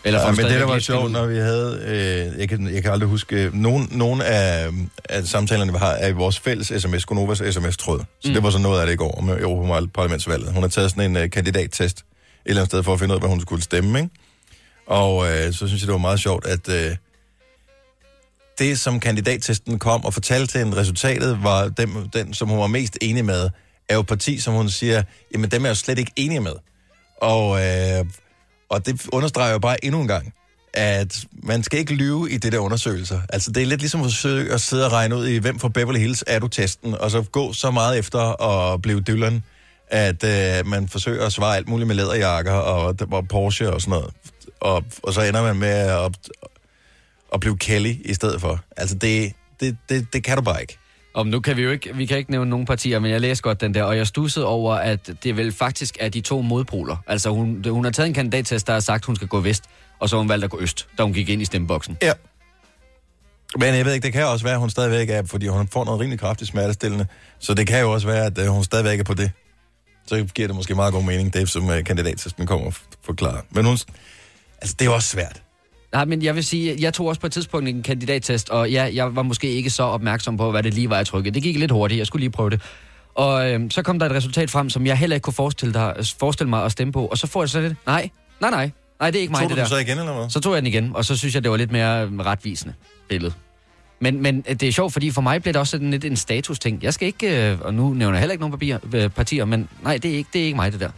Eller Ja, men det, der var sjovt, når vi havde, øh, jeg, kan, jeg kan aldrig huske, øh, nogen, af, af samtalerne, vi har, er i vores fælles sms, Gonovas sms-tråd. Så mm. det var så noget af det i går med Europaparlamentsvalget. Hun har taget sådan en uh, kandidattest eller andet sted for at finde ud af, hvad hun skulle stemme, ikke? Og øh, så synes jeg, det var meget sjovt, at øh, det, som kandidattesten kom og fortalte til hende, resultatet var den, den, som hun var mest enig med, er jo parti, som hun siger, jamen dem er jeg jo slet ikke enig med. Og, øh, og det understreger jo bare endnu en gang, at man skal ikke lyve i det der undersøgelser. Altså, det er lidt ligesom at forsøge at sidde og regne ud i, hvem fra Beverly Hills er du testen, og så gå så meget efter at blive Dylan, at øh, man forsøger at svare alt muligt med læderjakker og, og Porsche og sådan noget. Og, og så ender man med at, at blive Kelly i stedet for. Altså, det, det, det, det kan du bare ikke. Om nu kan vi jo ikke, vi kan ikke nævne nogen partier, men jeg læste godt den der, og jeg stussede over, at det vel faktisk er de to modpoler. Altså hun, hun har taget en kandidattest, der har sagt, hun skal gå vest, og så har hun valgt at gå øst, da hun gik ind i stemmeboksen. Ja. Men jeg ved ikke, det kan også være, at hun stadigvæk er, fordi hun får noget rimelig kraftigt smertestillende, så det kan jo også være, at øh, hun stadigvæk er på det. Så giver det måske meget god mening, det som uh, kandidattesten kommer og forklarer. Men hun, altså det er jo også svært. Nej, men jeg vil sige, jeg tog også på et tidspunkt en kandidattest, og ja, jeg var måske ikke så opmærksom på, hvad det lige var, jeg trykkede. Det gik lidt hurtigt, jeg skulle lige prøve det. Og øhm, så kom der et resultat frem, som jeg heller ikke kunne forestille, dig, forestille mig at stemme på. Og så får jeg så lidt, nej, nej, nej, nej, det er ikke mig, Tog det du der. den så igen, eller hvad? Så tog jeg den igen, og så synes jeg, det var lidt mere øhm, retvisende billede. Men, men det er sjovt, fordi for mig blev det også sådan lidt en status-ting. Jeg skal ikke, øh, og nu nævner jeg heller ikke nogen papier, øh, partier, men nej, det er, ikke, det er ikke mig, det der.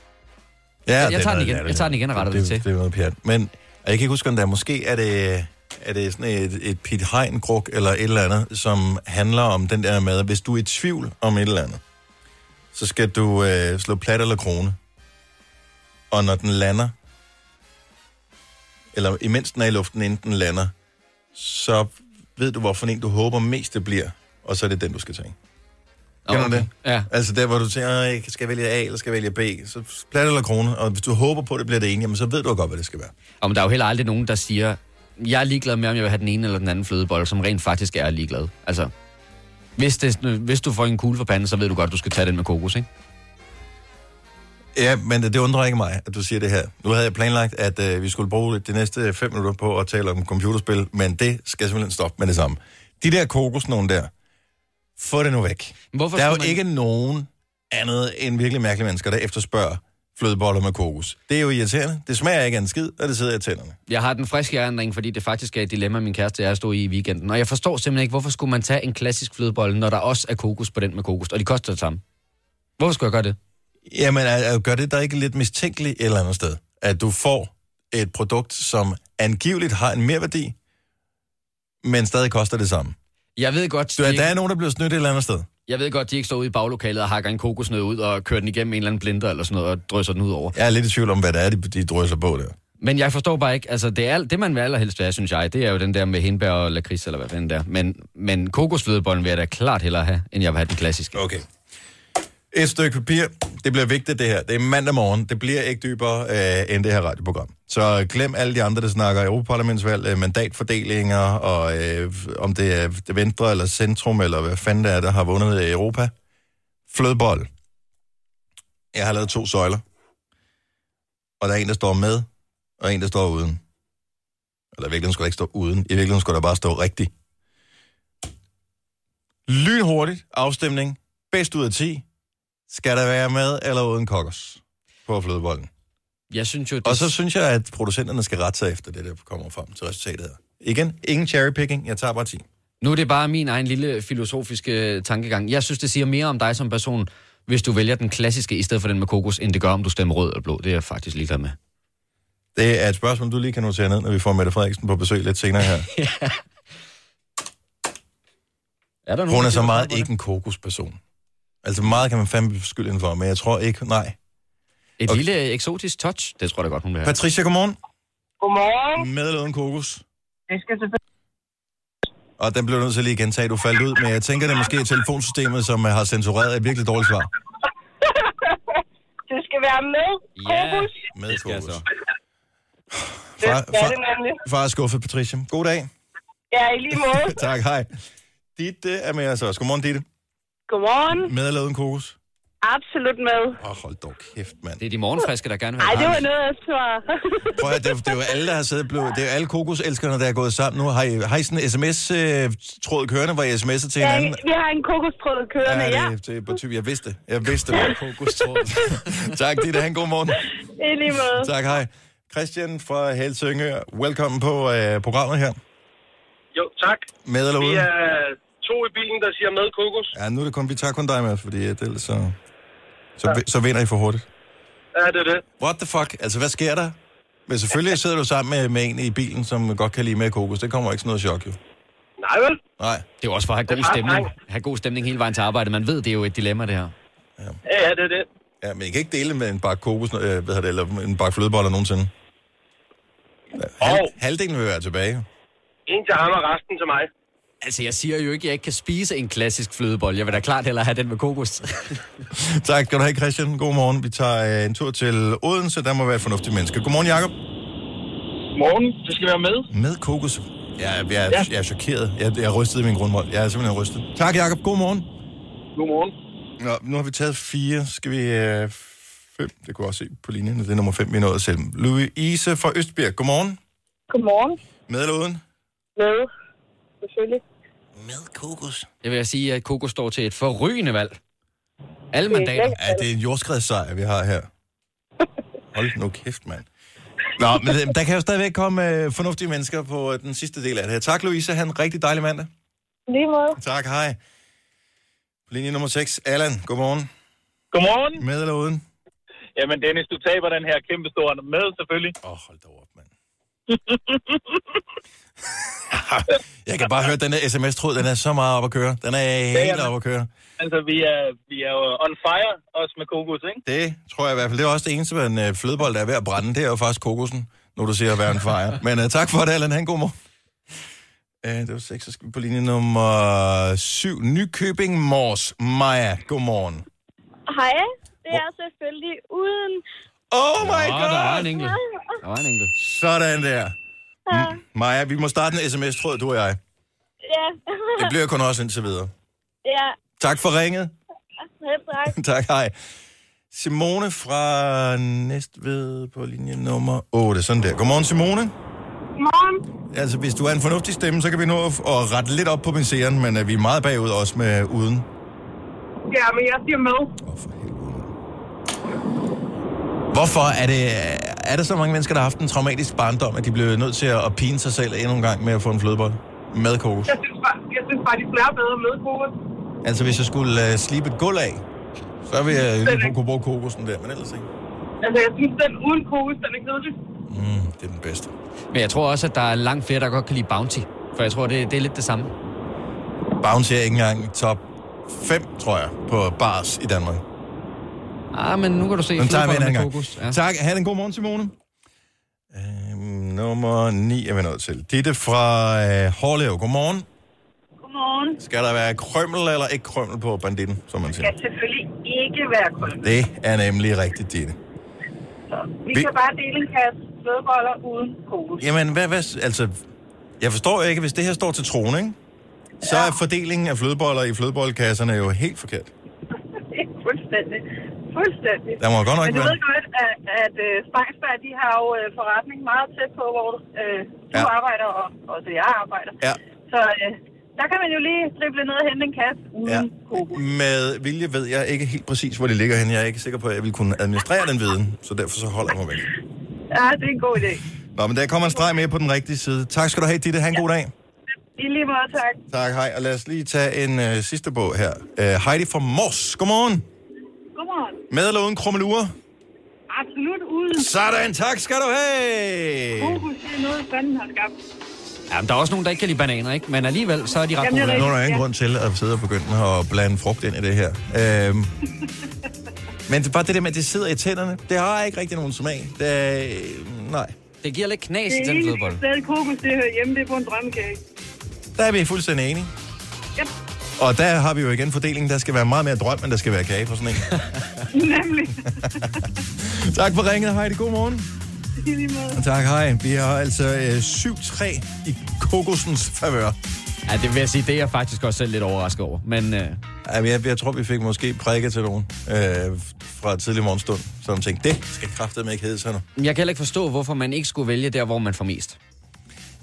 Ja, jeg er tager den igen. Jeg tager den igen og retter det, det til. Det er noget pjat. Men jeg kan ikke huske, om der måske er det, er det sådan et, et Pete Hein-gruk eller et eller andet, som handler om den der med, hvis du er i tvivl om et eller andet, så skal du øh, slå plat eller krone. Og når den lander, eller imens den er i luften, inden den lander, så ved du, hvorfor en du håber mest det bliver, og så er det den, du skal tage. Kender du det? Ja. Altså der, hvor du tænker, "Ej, skal jeg vælge A, eller skal jeg vælge B? Så plat eller krone, og hvis du håber på, at det bliver det ene, jamen, så ved du godt, hvad det skal være. Og men der er jo heller aldrig nogen, der siger, jeg er ligeglad med, om jeg vil have den ene eller den anden flødebolle, som rent faktisk er ligeglad. Altså, hvis, det, hvis du får en kugle for panden, så ved du godt, du skal tage den med kokos, ikke? Ja, men det undrer ikke mig, at du siger det her. Nu havde jeg planlagt, at øh, vi skulle bruge de næste fem minutter på at tale om computerspil, men det skal simpelthen stoppe med det samme. De der kokosnogen der, få det nu væk. Hvorfor der er jo man- ikke nogen andet end virkelig mærkelige mennesker, der efterspørger flødeboller med kokos. Det er jo irriterende. Det smager ikke af en skid, og det sidder i tænderne. Jeg har den friske erindring, fordi det faktisk er et dilemma, min kæreste og jeg stod i i weekenden. Og jeg forstår simpelthen ikke, hvorfor skulle man tage en klassisk flødebolle, når der også er kokos på den med kokos, og de koster det samme. Hvorfor skulle jeg gøre det? Jamen, er, gør det der ikke lidt mistænkeligt et eller andet sted? At du får et produkt, som angiveligt har en merværdi, men stadig koster det samme. Jeg ved godt, Du, de er, ikke, der er nogen, der bliver snydt et eller andet sted. jeg ved godt, de ikke står ude i baglokalet og hakker en kokosnød ud og kører den igennem en eller anden blender eller sådan noget og drysser den ud over. Jeg er lidt i tvivl om, hvad det er, de, de drysser på der. Men jeg forstår bare ikke, altså det, er, det man vil allerhelst være, synes jeg, det er jo den der med hindbær og lakrids, eller hvad fanden der. Men, men kokosflødebollen vil jeg da klart hellere have, end jeg vil have den klassiske. Okay. Et stykke papir. Det bliver vigtigt, det her. Det er mandag morgen. Det bliver ikke dybere øh, end det her radioprogram. Så glem alle de andre, der snakker Europaparlamentsvalg, øh, mandatfordelinger, og øh, om det er det venstre eller centrum, eller hvad fanden det er, der har vundet i Europa. Flødbold. Jeg har lavet to søjler. Og der er en, der står med, og en, der står uden. Eller i virkeligheden skulle der ikke stå uden. I virkeligheden skulle der bare stå rigtigt. Lynhurtigt afstemning. Bedst ud af 10. Skal der være med eller uden kokkers på flødebollen? Jeg synes jo, det... Og så synes jeg, at producenterne skal rette sig efter det, der kommer frem til resultatet her. Igen, ingen cherrypicking. Jeg tager bare 10. Nu er det bare min egen lille filosofiske tankegang. Jeg synes, det siger mere om dig som person, hvis du vælger den klassiske i stedet for den med kokos, end det gør, om du stemmer rød eller blå. Det er jeg faktisk ligeglad med. Det er et spørgsmål, du lige kan notere ned, når vi får Mette Frederiksen på besøg lidt senere her. Er der Hun er så meget ikke en kokosperson. Altså meget kan man fandme beskylde hende for, men jeg tror ikke, nej. det? Et Okay. lille eksotisk touch, det tror jeg da godt, hun vil have. Patricia, godmorgen. Godmorgen. Med eller uden kokos? Det skal selvfølgelig... Og den blev nødt til lige at gentage, du faldt ud, men jeg tænker, det er måske telefonsystemet, som øh, har censureret et virkelig dårligt svar. være med Ja, kokos. Med det skal kokos. så. Det Far, skal det far, far er skuffet, Patricia. God dag. Ja, i lige måde. tak, hej. Ditte er med os også. Godmorgen, Ditte. Godmorgen. Med eller uden kokos? Absolut med. Åh, oh, hold dog kæft, mand. Det er de morgenfriske, der gerne vil have det var noget af svar. Prøv at, det, er, det er jo alle, der har siddet blevet, det er jo alle kokoselskerne, der er gået sammen nu. Har I, har I sådan en sms-tråd kørende, hvor I sms'er til Ja, hinanden? vi har en kokostråd kørende, ja. det, det er på typ, jeg vidste det. Jeg vidste det. Kokostråd. tak, Ditte. Han god morgen. I lige måde. Tak, hej. Christian fra Helsingør. Velkommen på uh, programmet her. Jo, tak. Med eller Vi uden? er to i bilen, der siger med kokos. Ja, nu er det kun, vi tager kun dig med, fordi ellers så, så, ja. så vinder I for hurtigt. Ja, det er det. What the fuck? Altså, hvad sker der? Men selvfølgelig sidder du sammen med, med en i bilen, som godt kan lide med kokos. Det kommer ikke sådan noget chok, jo. Nej vel? Nej. Det er jo også for at have god er stemning. Have god stemning hele vejen til arbejde. Man ved, det er jo et dilemma, det her. Ja, ja, det er det. Ja, men I kan ikke dele med en bakke kokos, øh, hvad hedder det, eller en bakke flødeboller nogensinde. Hal, Og- halvdelen vil være tilbage. En til ham og resten til mig. Altså, jeg siger jo ikke, at jeg ikke kan spise en klassisk flødebold. Jeg vil da klart hellere have den med kokos. tak skal du have, Christian. God morgen. Vi tager øh, en tur til Odense. Der må være et fornuftigt menneske. Godmorgen, Jacob. Morgen, det skal være med. Med kokos. Jeg, er- jeg, er, jeg er chokeret. Jeg, jeg er rystet i min grundvold. Jeg er simpelthen rystet. Tak, Jacob. God morgen. Godmorgen. Nå, nu har vi taget fire. Skal vi... Øh, fem. Det kunne jeg også se på linjen. Det er nummer fem, vi nåede selv. Louise fra Østbjerg. Godmorgen. Godmorgen. Med eller uden? Med. Selvfølgelig. Med kokos. Jeg vil sige, at kokos står til et forrygende valg. Alle Det er mandater. Ja, det er en jordskredssejr, vi har her. Hold nu kæft, mand. Nå, men øh, der kan jo stadigvæk komme øh, fornuftige mennesker på øh, den sidste del af det her. Tak, Louise. Ha' en rigtig dejlig mandag. Lige måde. Tak, hej. Linje nummer 6, Allan. Godmorgen. Godmorgen. Med eller uden? Jamen Dennis, du taber den her kæmpe store med, selvfølgelig. Åh, oh, hold da op, mand. Jeg kan bare høre, at den her sms-tråd, den er så meget op at køre. Den er helt jamen. op at køre. Altså, vi er, vi er jo on fire, også med kokos, ikke? Det tror jeg i hvert fald. Det er også det eneste med en øh, flødebold, der er ved at brænde. Det er jo faktisk kokosen, når du siger at være en fejr. Men uh, tak for det, Allan. Han god morgen. Uh, det var seks, så skal vi på linje nummer 7. Nykøbing Mors. Maja, godmorgen. Hej. Det er selvfølgelig uden... Oh my Nå, der var en god! enkelt. Der var en enkelt. Sådan der. M- Maja, vi må starte en sms-tråd, du og jeg. Ja. Det bliver kun også indtil videre. ja. Tak for ringet. tak. tak, hej. Simone fra Næstved på linje nummer 8. Sådan der. Godmorgen, Simone. Morgen. Altså, hvis du er en fornuftig stemme, så kan vi nå at, at rette lidt op på misæren, men uh, vi er meget bagud også med uden. Ja, men jeg siger med. Åh, oh, for helvede. Hvorfor er det... Er der så mange mennesker, der har haft en traumatisk barndom, at de blev nødt til at, pine sig selv endnu en gang med at få en flødebold? Med kokos. Jeg synes bare, jeg synes bare de smager bedre med kokos. Altså, hvis jeg skulle uh, slibe et gulv af, så ville jeg lige kunne bruge kokosen der, men ellers ikke. Altså, jeg synes, den uden kokos, den er kedelig. Mm, det er den bedste. Men jeg tror også, at der er langt flere, der godt kan lide Bounty. For jeg tror, det, det er lidt det samme. Bounty er ikke engang top 5, tror jeg, på bars i Danmark. Ah, men nu kan du se Den tager vi en anden gang. kokos. Ja. Tak. Ha' en god morgen, Simone. Øhm, nummer 9 er vi nået til. Ditte fra øh, Hårlev. Godmorgen. Godmorgen. Skal der være krømmel eller ikke krømmel på banditten, som man siger? Skal selvfølgelig ikke være kun. Det er nemlig rigtigt, Ditte. Vi Vi- kan bare dele en kasse flødeboller uden kokos. Jamen, hvad, hvad, altså, jeg forstår ikke, hvis det her står til troen, ikke? Så er fordelingen af flødeboller i flødebollekasserne jo helt forkert. Fuldstændig. Fuldstændig. Der må godt nok Men du være... ved godt, at, at uh, Spangsberg, de har jo uh, forretning meget tæt på, hvor uh, du Ja. ja. arbejder, og også jeg arbejder. Ja. Så uh, der kan man jo lige drible ned og hente en kasse uden Ja. ja. kokos. Med vilje ved jeg ikke helt præcis, hvor det ligger henne. Jeg er ikke sikker på, at jeg vil kunne administrere den viden, så derfor så holder jeg mig væk. Ja, det er en god idé. Nå, men der kommer en streg mere på den rigtige side. Tak skal du have, Ditte. Ha' en god dag. I lige måde, tak. Tak, hej. Og lad os lige tage en øh, sidste bog her. Øh, Heidi fra Mors. Godmorgen. Godmorgen. Med eller uden krummelure? Absolut uden Sådan, tak skal du have. kokos. Det er noget, fanden har skabt. Ja, men der er også nogen, der ikke kan lide bananer, ikke? Men alligevel, så er de ret Jamen, det er gode. Nu er der Ja. ingen grund til at sidde og begynde at blande frugt ind i det her. Øhm, men det er bare det der med, at det sidder i tænderne. Det har ikke rigtig nogen smag. Det er, øh, nej. Det giver lidt knas i Det den flødebolle. sted kokos, det hører hjemme, det er på en drømmekage. Der er vi fuldstændig enige. Yep. Og der har vi jo igen fordelingen. Der skal være meget mere drøm, end der skal være kage på sådan en. Nemlig. tak for ringet. Hej, det god morgen. Tak, hej. Vi har altså øh, 7-3 i kokosens favør. Ja, det vil jeg sige, det er jeg faktisk også selv lidt overrasket over. Men øh, Jamen, jeg, jeg tror, vi fik måske prikket til nogen øh, fra tidlig morgenstund, som tænkte, det skal kraftedeme ikke hedde sådan noget. jeg kan heller ikke forstå, hvorfor man ikke skulle vælge der, hvor man får mest.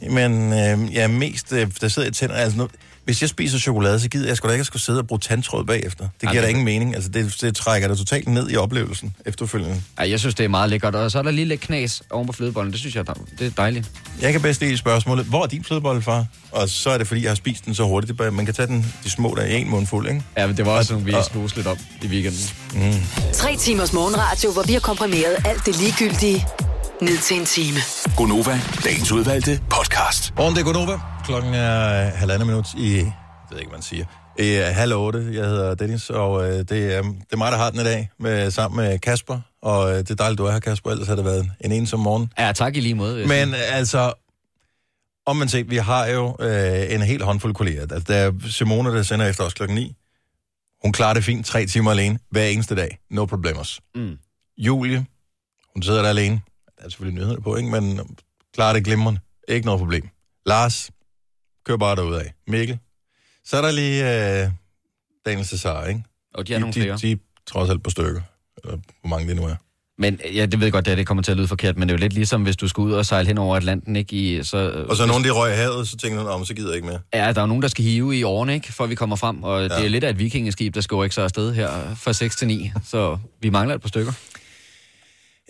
Men øh, ja, mest, øh, der sidder i tænder, altså nu, hvis jeg spiser chokolade, så gider jeg sgu da ikke at skulle sidde og bruge tandtråd bagefter. Det giver Ej, da ingen mening. Altså, det, det trækker dig totalt ned i oplevelsen efterfølgende. Ja, jeg synes, det er meget lækkert. Og så er der lige lidt knas oven på flødebollen. Det synes jeg, det er dejligt. Jeg kan bedst lide spørgsmålet, hvor er din flødebolle, far? Og så er det, fordi jeg har spist den så hurtigt. Det bare- Man kan tage den, de små der i en mundfuld, ikke? Ja, men det var også nogle, vi Og- lidt op i weekenden. Tre timers morgenradio, hvor vi har komprimeret alt det ligegyldige ned til en time. Gonova, dagens udvalgte podcast. Morgen, det er Godova. Klokken er halvandet minut i, jeg ved ikke, hvad man siger, i øh, halv otte. Jeg hedder Dennis, og øh, det, er, det er mig, der har den i dag, med, sammen med Kasper. Og øh, det er dejligt, du er her, Kasper. Ellers har det været en ensom morgen. Ja, tak i lige måde. Men sige. altså, om man set, vi har jo øh, en helt håndfuld kolleger. Altså, der er Simone, der sender efter os klokken 9. Hun klarer det fint tre timer alene hver eneste dag. No problemers. Mm. Julie, hun sidder der alene. Der er selvfølgelig nyheder på, ikke? Men klarer det glimrende. Ikke noget problem. Lars, kør bare derudad. Mikkel. Så er der lige øh, Daniel Cesar, ikke? Og de er nogle de, flere. de, de trods alt på stykker. Eller hvor mange det nu er. Men ja, det ved jeg godt, at det kommer til at lyde forkert, men det er jo lidt ligesom, hvis du skal ud og sejle hen over Atlanten, ikke? I, så, Og så er nogen, de røg i havet, så tænker man, om så gider jeg ikke mere. Ja, der er nogen, der skal hive i årene, ikke? For vi kommer frem, og ja. det er lidt af et vikingeskib, der skal ikke så afsted her fra 6 til 9, så vi mangler et par stykker.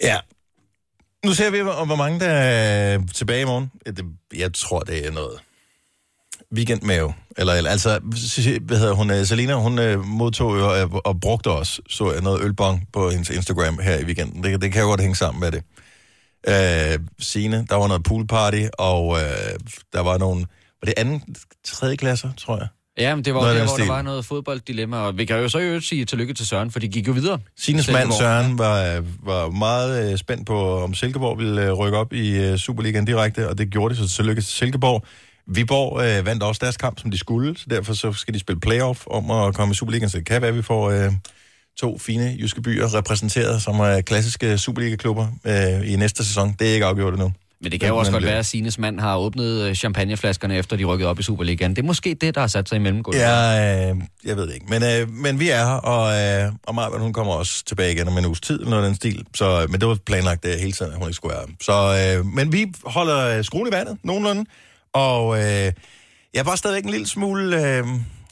Ja. Nu ser vi, hvor mange der er tilbage i morgen. Jeg tror, det er noget weekendmave. Eller, eller altså, hvad hedder hun, øh, Selina, hun øh, modtog jo øh, og, og brugte også så jeg, noget ølbong på hendes Instagram her i weekenden. Det, det kan jo godt hænge sammen med det. Øh, Sine, der var noget poolparty, og øh, der var nogle, var det anden, tredje klasser, tror jeg. Ja, men det var jo der, hvor der var noget fodbolddilemma, og vi kan jo så øvrigt sige tillykke til Søren, for de gik jo videre. Sines mand. Søren var, var meget øh, spændt på, om Silkeborg ville øh, rykke op i øh, Superligaen direkte, og det gjorde de, så tillykke til Silkeborg. Viborg øh, vandt også deres kamp, som de skulle, så derfor så skal de spille playoff om at komme i Superligaen, så det kan være, at vi får øh, to fine jyske byer repræsenteret, som er klassiske Superliga-klubber øh, i næste sæson. Det er ikke afgjort endnu. Men det kan jo også godt være, at Sines mand har åbnet øh, champagneflaskerne, efter de rykkede op i Superligaen. Det er måske det, der har sat sig i mellemgulvet. Ja, øh, jeg ved det ikke. Men, øh, men vi er her, og, øh, og Marvin, hun kommer også tilbage igen om en uges tid, eller den stil. Så, men det var planlagt det hele tiden, at hun ikke skulle være. Så, øh, men vi holder øh, skruen i vandet, nogenlunde. Og øh, jeg er bare stadigvæk en lille smule... Øh,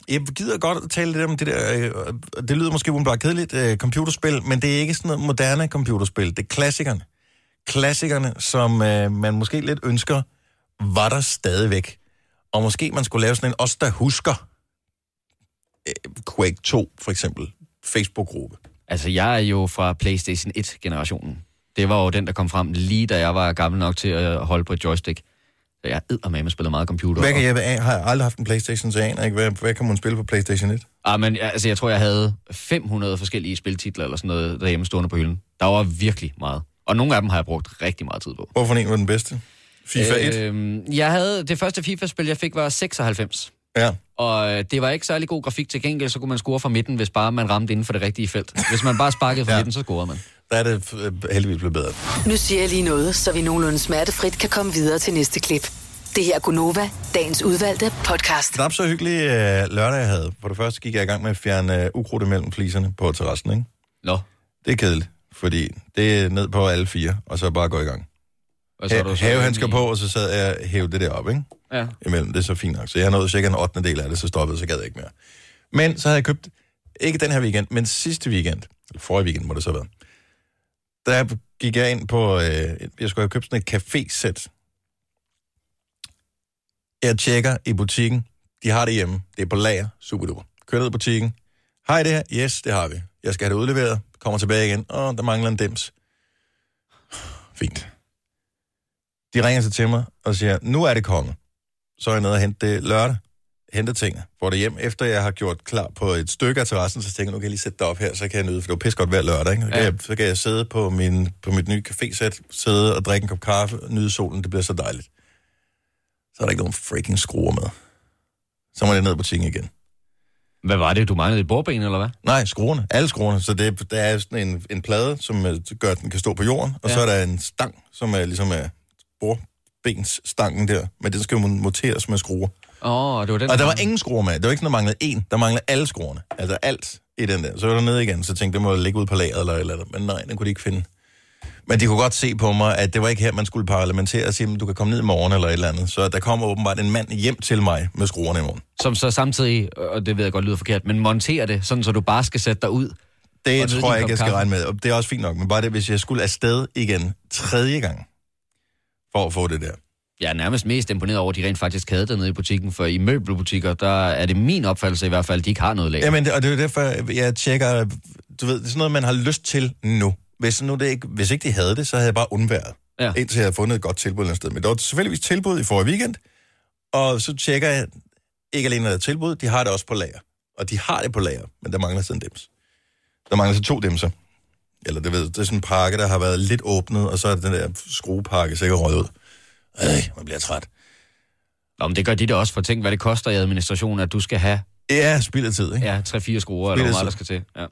jeg gider godt at tale lidt om det der... Øh, det lyder måske umiddelbart kedeligt, øh, computerspil, men det er ikke sådan noget moderne computerspil. Det er klassikerne. Klassikerne, som øh, man måske lidt ønsker, var der stadigvæk. Og måske man skulle lave sådan en os, der husker øh, Quake 2, for eksempel. Facebook-gruppe. Altså, jeg er jo fra PlayStation 1-generationen. Det var jo den, der kom frem lige da jeg var gammel nok til at holde på et joystick. Så jeg eddermame spillet meget computer. Hvad kan jeg af? Har jeg aldrig haft en Playstation, så jeg aner ikke, hvad, hvad kan man spille på Playstation 1? Ah, men altså, jeg tror, jeg havde 500 forskellige spiltitler eller sådan noget derhjemme stående på hylden. Der var virkelig meget. Og nogle af dem har jeg brugt rigtig meget tid på. Hvorfor en var den bedste? FIFA 1? Øhm, jeg havde, det første FIFA-spil, jeg fik, var 96. Ja. Og øh, det var ikke særlig god grafik til gengæld, så kunne man score fra midten, hvis bare man ramte inden for det rigtige felt. Hvis man bare sparkede fra Ja. midten, så scorede man. Der er det øh, heldigvis blevet bedre. Nu siger jeg lige noget, så vi nogenlunde smertefrit kan komme videre til næste klip. Det her er Gunova, dagens udvalgte podcast. Knap så hyggelig øh, lørdag, jeg havde. For det første gik jeg i gang med at fjerne øh, ukrudt imellem fliserne på terrassen, ikke? Nå. Det er kedeligt, fordi det er ned på alle fire, og så bare gå i gang. Og så er Ha- inde i- på, og så sad jeg og hævde det der op, ikke? Ja. imellem. Det er så fint nok. Så jeg nået cirka en 8. del af det, så stoppede så gad jeg ikke mere. Men så havde jeg købt, ikke den her weekend, men sidste weekend, eller forrige weekend må det så have været, der gik jeg ind på, øh, jeg skulle have købt sådan et café-sæt. Jeg tjekker i butikken, de har det hjemme, det er på lager, super duper. Kører ned i butikken, har I det her? Yes, det har vi. Jeg skal have det udleveret, kommer tilbage igen, og der mangler en dims. Fint. De ringer så til mig og siger, nu er det kommet. Så er jeg nede og hente det lørdag. Hente tingene. Får det hjem, efter jeg har gjort klar på et stykke af terrassen, så tænker jeg, nu kan jeg lige sætte det op her, så kan jeg nyde, for det var pisse godt hver lørdag, ikke? Så, kan Ja. jeg, så kan jeg sidde på, min, på mit nye cafésæt, sidde og drikke en kop kaffe, nyde solen, det bliver så dejligt. Så er der ikke nogen freaking skruer med. Så må jeg ned i butikken igen. Hvad var det, du manglede et bordben, eller hvad? Nej, skruerne. Alle skruerne. Så det, der er sådan en, en plade, som øh, gør, at den kan stå på jorden, og ja. så er der en stang, som er ligesom er bordbensstangen der, men den skal jo monteres med skruer. Åh, oh, det var den. Og der var ingen skruer med. Det var ikke sådan, der manglede en. Der manglede alle skruerne. Altså alt i den der. Så var der nede igen, så tænkte jeg, det må ligge ud på lageret eller eller andet. Men nej, den kunne de ikke finde. Men de kunne godt se på mig, at det var ikke her, man skulle parlamentere og sige, at du kan komme ned i morgen eller et eller andet. Så der kommer åbenbart en mand hjem til mig med skruerne i morgen. Som så samtidig, og det ved jeg godt lyder forkert, men monterer det, sådan så du bare skal sætte dig ud. Det nyde tror jeg ikke, jeg skal kaffe. regne med. Og det er også fint nok, men bare det, hvis jeg skulle afsted igen tredje gang, for at få det der. Jeg er nærmest mest imponeret over, at de rent faktisk havde det nede i butikken, for i møbelbutikker, der er det min opfattelse i hvert fald, at de ikke har noget lager. Jamen, og det er jo derfor, jeg tjekker, du ved, det er sådan noget, man har lyst til nu. Hvis, nu det ikke, hvis ikke de havde det, så havde jeg bare undværet, Ja. indtil jeg havde fundet et godt tilbud et eller andet sted. Men der var selvfølgelig tilbud i forrige weekend, og så tjekker jeg, ikke alene er der tilbud, de har det også på lager. Og de har det på lager, men der mangler sådan en dims. Der mangler så to dimser. Eller det, ved, det er sådan en pakke, der har været lidt åbnet, og så er den der skruepakke sikkert røget ud. Øh, man bliver træt. Nå, men det gør de da også, for tænk, hvad det koster i administration, at du skal have Ja, spild af tid, ikke? ja, 3-4 skruer, eller hvor meget der skal til. Ja.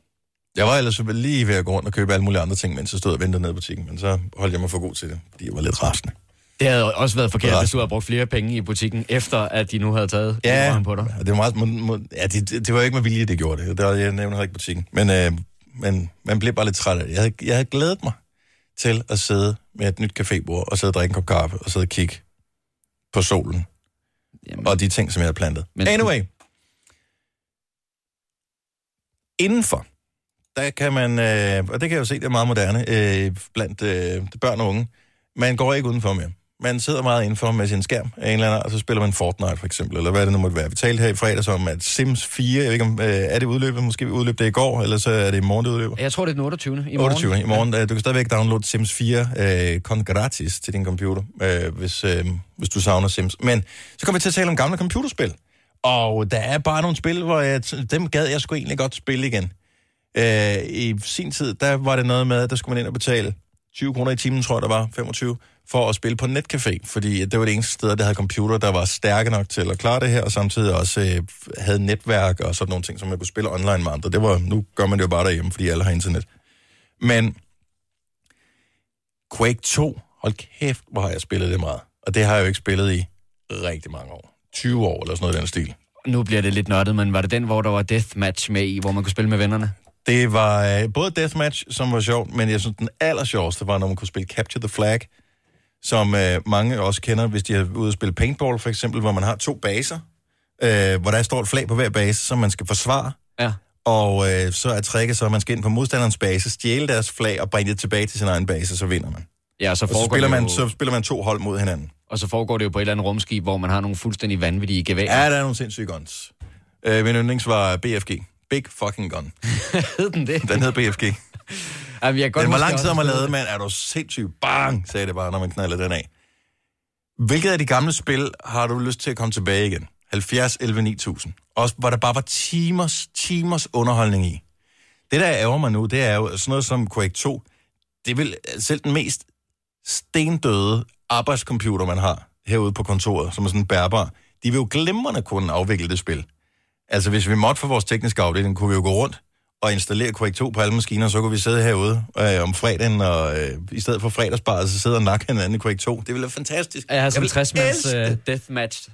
Jeg var ellers lige ved at gå rundt og købe alle mulige andre ting, mens jeg stod og ventede nede i butikken, men så holdt jeg mig for god til det, fordi jeg var lidt rasende. Det havde også været forkert, Resten. hvis du havde brugt flere penge i butikken, efter at de nu havde taget Ja, på dig. og det var, meget, må, må, ja, det, det, det var ikke med vilje, det gjorde det. det var, jeg nævner ikke butikken. Men, øh, men man blev bare lidt træt af det. Jeg havde, jeg havde glædet mig til at sidde med et nyt cafébord, og sidde og drikke en kop kaffe, og sidde og kigge på solen, Jamen, og de ting, som jeg havde plantet. Men, anyway. Indenfor, der kan man, øh, og det kan jeg jo se, det er meget moderne, øh, blandt øh, børn og unge, man går ikke udenfor mere. Man sidder meget indenfor med sin skærm af en eller anden, og så spiller man Fortnite for eksempel, eller hvad det nu måtte være. Vi talte her i fredags om, at Sims 4, jeg ved ikke om, øh, er det udløbet, måske vi udløb det i går, eller så er det i morgen, det udløber. jeg tror, det er den 28. i morgen. 28. i morgen. Øh, Du kan stadigvæk downloade Sims 4 øh, kun gratis til din computer, øh, hvis, øh, hvis du savner Sims. Men så kommer vi til at tale om gamle computerspil. Og der er bare nogle spil, hvor jeg, dem gad jeg sgu egentlig godt spille igen. Øh, I sin tid, der var det noget med, at der skulle man ind og betale 20 kroner i timen, tror jeg, der var 25, for at spille på netcafé, fordi det var det eneste sted, der havde computer, der var stærke nok til at klare det her, og samtidig også øh, havde netværk og sådan nogle ting, som man kunne spille online med andre. Det var, nu gør man det jo bare derhjemme, fordi alle har internet. Men Quake 2, hold kæft, hvor har jeg spillet det meget. Og det har jeg jo ikke spillet i rigtig mange år. 20 år eller sådan noget i den stil. Nu bliver det lidt nørdet, men var det den, hvor der var deathmatch med i, hvor man kunne spille med vennerne? Det var øh, både Deathmatch, som var sjovt, men jeg synes, den allersjoveste var, når man kunne spille Capture the Flag, som øh, mange også kender, hvis de er ude at spille paintball, for eksempel, hvor man har to baser, øh, hvor der står et flag på hver base, som man skal forsvare. Ja. Og øh, så er tricket så, at man skal ind på modstanderens base, stjæle deres flag og bringe det tilbage til sin egen base, og så vinder man. Ja, og så Og så spiller, man, jo, så spiller man to hold mod hinanden. og så foregår det jo på et eller andet rumskib, hvor man har nogle fuldstændig vanvittige geværer. Ja, der er nogle sindssyge guns. Øh, min yndlings var BFG. Big fucking gun. hed den det? Den hed BFG. Jamen, jeg godt Den var lang tid om at lade, mand. Er du sindssyg? Bang, sagde det bare, når man knaldede den af. Hvilket af de gamle spil har du lyst til at komme tilbage igen? 70, 11, 9000. Også hvor der bare var timers, timers underholdning i. Det, der ærger mig nu, det er jo sådan noget som Quake 2. Det vil selv den mest stendøde arbejdscomputer, man har herude på kontoret, som er sådan bærbar, de vil jo glimrende kunne afvikle det spil. Altså, hvis vi måtte for vores tekniske afdeling, kunne vi jo gå rundt og installere Quake 2 på alle maskiner, så kunne vi sidde herude øh, om fredagen, og øh, i stedet for fredagsbaret, så sidde og nakke hinanden i Quake 2. Det ville være fantastisk. Jeg har sådan en vil 60-mands elske uh, det. deathmatch.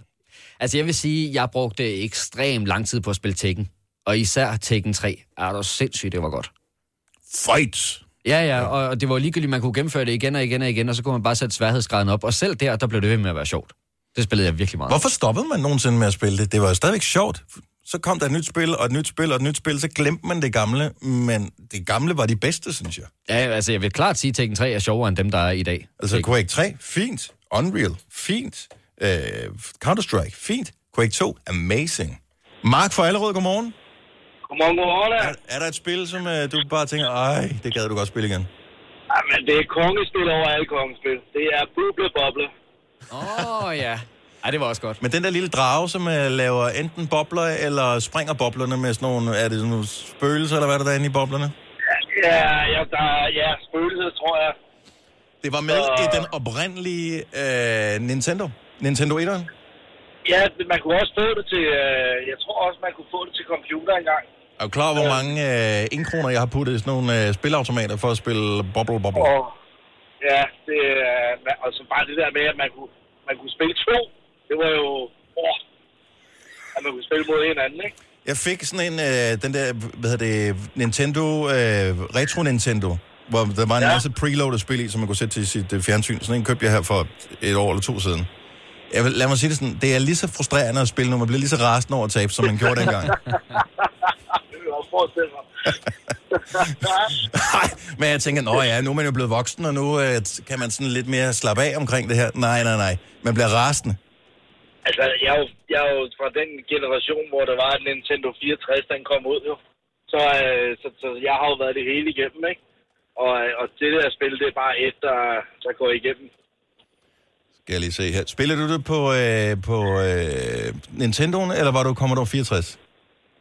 Altså, jeg vil sige, jeg brugte ekstremt lang tid på at spille Tekken. Og især Tekken 3. Er du sindssygt, det var godt. Fight! Ja, ja, og og det var ligegyldigt, man kunne gennemføre det igen og igen og igen, og så kunne man bare sætte sværhedsgraden op. Og selv der, der blev det ved med at være sjovt. Det spillede jeg virkelig meget. Hvorfor stoppede man nogensinde med at spille det? Det var jo stadigvæk sjovt. Så kom der et nyt spil, og et nyt spil, og et nyt spil, så glemte man det gamle, men det gamle var de bedste, synes jeg. Ja, altså, jeg vil klart sige, at Tekken 3 er sjovere end dem, der er i dag. Altså Ikke? Quake 3, fint. Unreal, fint. Uh, Counter-Strike, fint. Quake 2, amazing. Mark fra Allerød, godmorgen. Godmorgen, godmorgen. Er, er der et spil, som uh, du bare tænker, ej, det gad du godt spille igen? Jamen, det er kongespil over alle kongespil. Det er buble boble. Åh, oh, ja. Ej, det var også godt. Men den der lille drage, som uh, laver enten bobler, eller springer boblerne med sådan nogle, er det sådan nogle spøgelser, eller hvad er der derinde i boblerne? Ja, ja, der, ja spøgelser, tror jeg. Det var med i den oprindelige uh, Nintendo. Nintendo 1'eren. Ja, man kunne også få det til... Øh, jeg tror også, man kunne få det til computer engang. Er du klar over, hvor mange øh, indkroner, jeg har puttet i sådan nogle øh, spilautomater for at spille Bubble Bubble? Og ja, det, øh, man- og så bare det der med, at man kunne, man kunne spille to. Det var jo... Åh, at man kunne spille mod hinanden, ikke? Jeg fik sådan en, øh, den der, hvad hedder det, Nintendo, øh, Retro Nintendo, hvor der var en Ja. masse preloaded spil i, som man kunne sætte til sit øh, fjernsyn. Sådan en købte jeg her for et år eller to siden. Jeg vil, lad mig sige det sådan, det er lige så frustrerende at spille, når man bliver lige så rasende over at tabe, som man gjorde dengang. Det vil jeg også forestille mig. Nej, men jeg tænker, nå ja, nu er man jo blevet voksen, og nu øh, kan man sådan lidt mere slappe af omkring det her. Nej, nej, nej. Man bliver rasende. Altså, jeg er, jo, jeg er jo fra den generation, hvor der var en Nintendo 64, den kom ud jo. Så, øh, så, så jeg har jo været det hele igennem, ikke? Og, øh, og det der spil, det er bare et, der, der går igennem. Skal jeg lige se her. Spiller du det på, øh, på øh, Nintendoen, eller var du Commodore 64?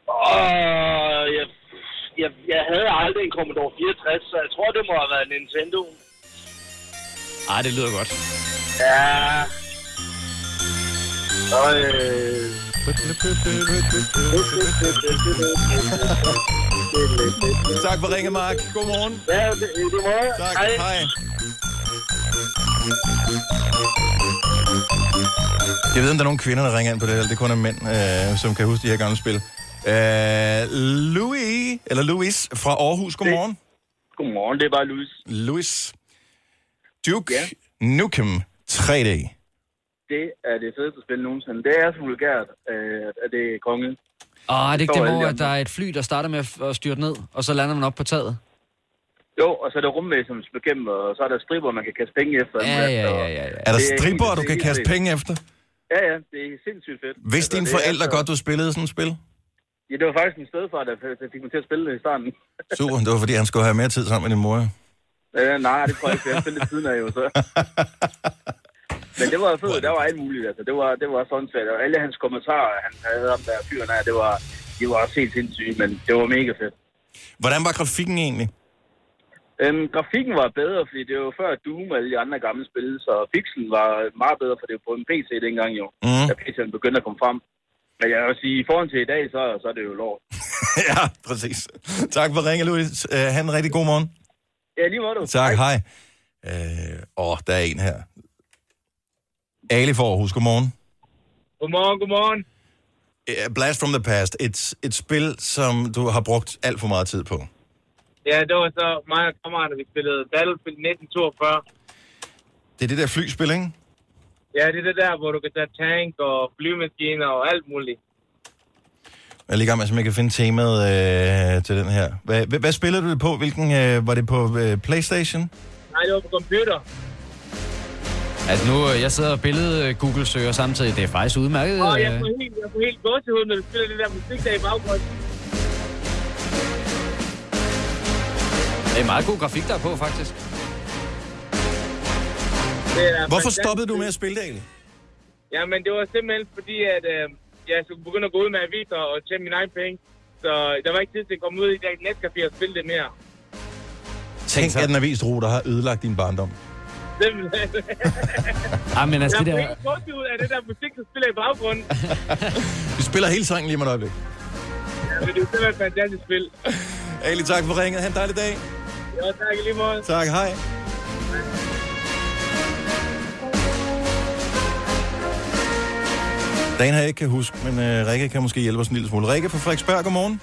Og jeg, jeg, jeg havde aldrig en Commodore 64, så jeg tror, det må have været Nintendo. Ej, det lyder godt. Ja. Og, øh, Tak for ringe, Mark. Godmorgen. ja, det, det må jeg. Tak. Hej. Hej. Jeg ved, om der er nogle kvinder, der ringer ind på det her. Det er kun er mænd, øh, som kan huske de her gamle spil. Øh, Louis, eller Louis fra Aarhus. Godmorgen. Godmorgen, det er bare Louis. Louis. Duke Ja. Nukem 3D. Det er det fedeste spil nogensinde. Det er så vulgært, øh, at det er kongen. Åh, er det ikke det, hvor at der er et fly, der starter med at styrte ned, og så lander man op på taget? Jo, og så er der rumvæsen, som skal og så er der striber, man kan kaste penge efter. Ja, ja, ja, ja, ja. Er der er helt- du kan kaste penge efter? Ja, ja, det er sindssygt fedt. Vidste Altså, dine forældre så- godt, du spillede sådan et spil? Ja, det var faktisk min stedfar, der fik mig til at spille det i starten. Super, det var fordi, han skulle have mere tid sammen med din mor. Øh, nej, det tror jeg ikke, jeg spillede siden af jo, så. Men det var fedt, der var alt muligt, altså. Det var, det var sådan svært. Og alle hans kommentarer, han havde om der fyren her, det var, de var også helt sindssyge, men det var mega fedt. Hvordan var grafikken egentlig? Øhm, grafikken var bedre, fordi det var før Doom og alle de andre gamle spil, så pixelen var meget bedre, for det var på en PC dengang jo, Mm. da PC'en begyndte at komme frem. Men jeg vil sige, i forhold til i dag, så, så er det jo lort. ja, præcis. Tak for ringe, Louis. Uh, han en rigtig god morgen. Ja, lige måde du. Tak, hej. Øh, åh, der er en her. Ali for Aarhus, godmorgen. Godmorgen, godmorgen. Uh, Blast from the Past, et, et spil, som du har brugt alt for meget tid på. Ja, det var så mig og kammeraterne, vi spillede Battlefield 1942. Det er det der flyspil, ikke? Ja, det er det der, hvor du kan tage tank og flymaskiner og alt muligt. Jeg er gang med, om jeg kan finde temaet øh, til den her. Hvad, hvad, hvad spillede du det på? Hvilken, øh, var det på øh, Playstation? Nej, det var på computer. Altså nu, øh, jeg sidder og billede Google søger samtidig. Det er faktisk udmærket. Og jeg øh, får helt, jeg får helt gåsehud, når du spiller det der musik der i baggrunden. Det er meget god grafik, der er på, faktisk. Det er Hvorfor fantastisk. stoppede du med at spille det egentlig? Jamen, det var simpelthen fordi, at øh, jeg skulle begynde at gå ud med aviser og tjene mine egne penge. Så der var ikke tid til at komme ud i det netcafé og spille det mere. Tænk, at en avisruter har ødelagt din barndom. Simpelthen. Ah, men altså jeg det får der... helt gåsehud af det der musik, der spiller i baggrunden. Vi spiller hele sangen lige om et øjeblik. Ja, men det er simpelthen et fantastisk spil. Ali, tak for ringet. Ha' en dejlig dag. Ja, tak lige måde. Tak, hej. Der er en her, jeg ikke kan huske, men uh, Rikke kan måske hjælpe os en lille smule. Rikke fra Frederiksberg, godmorgen.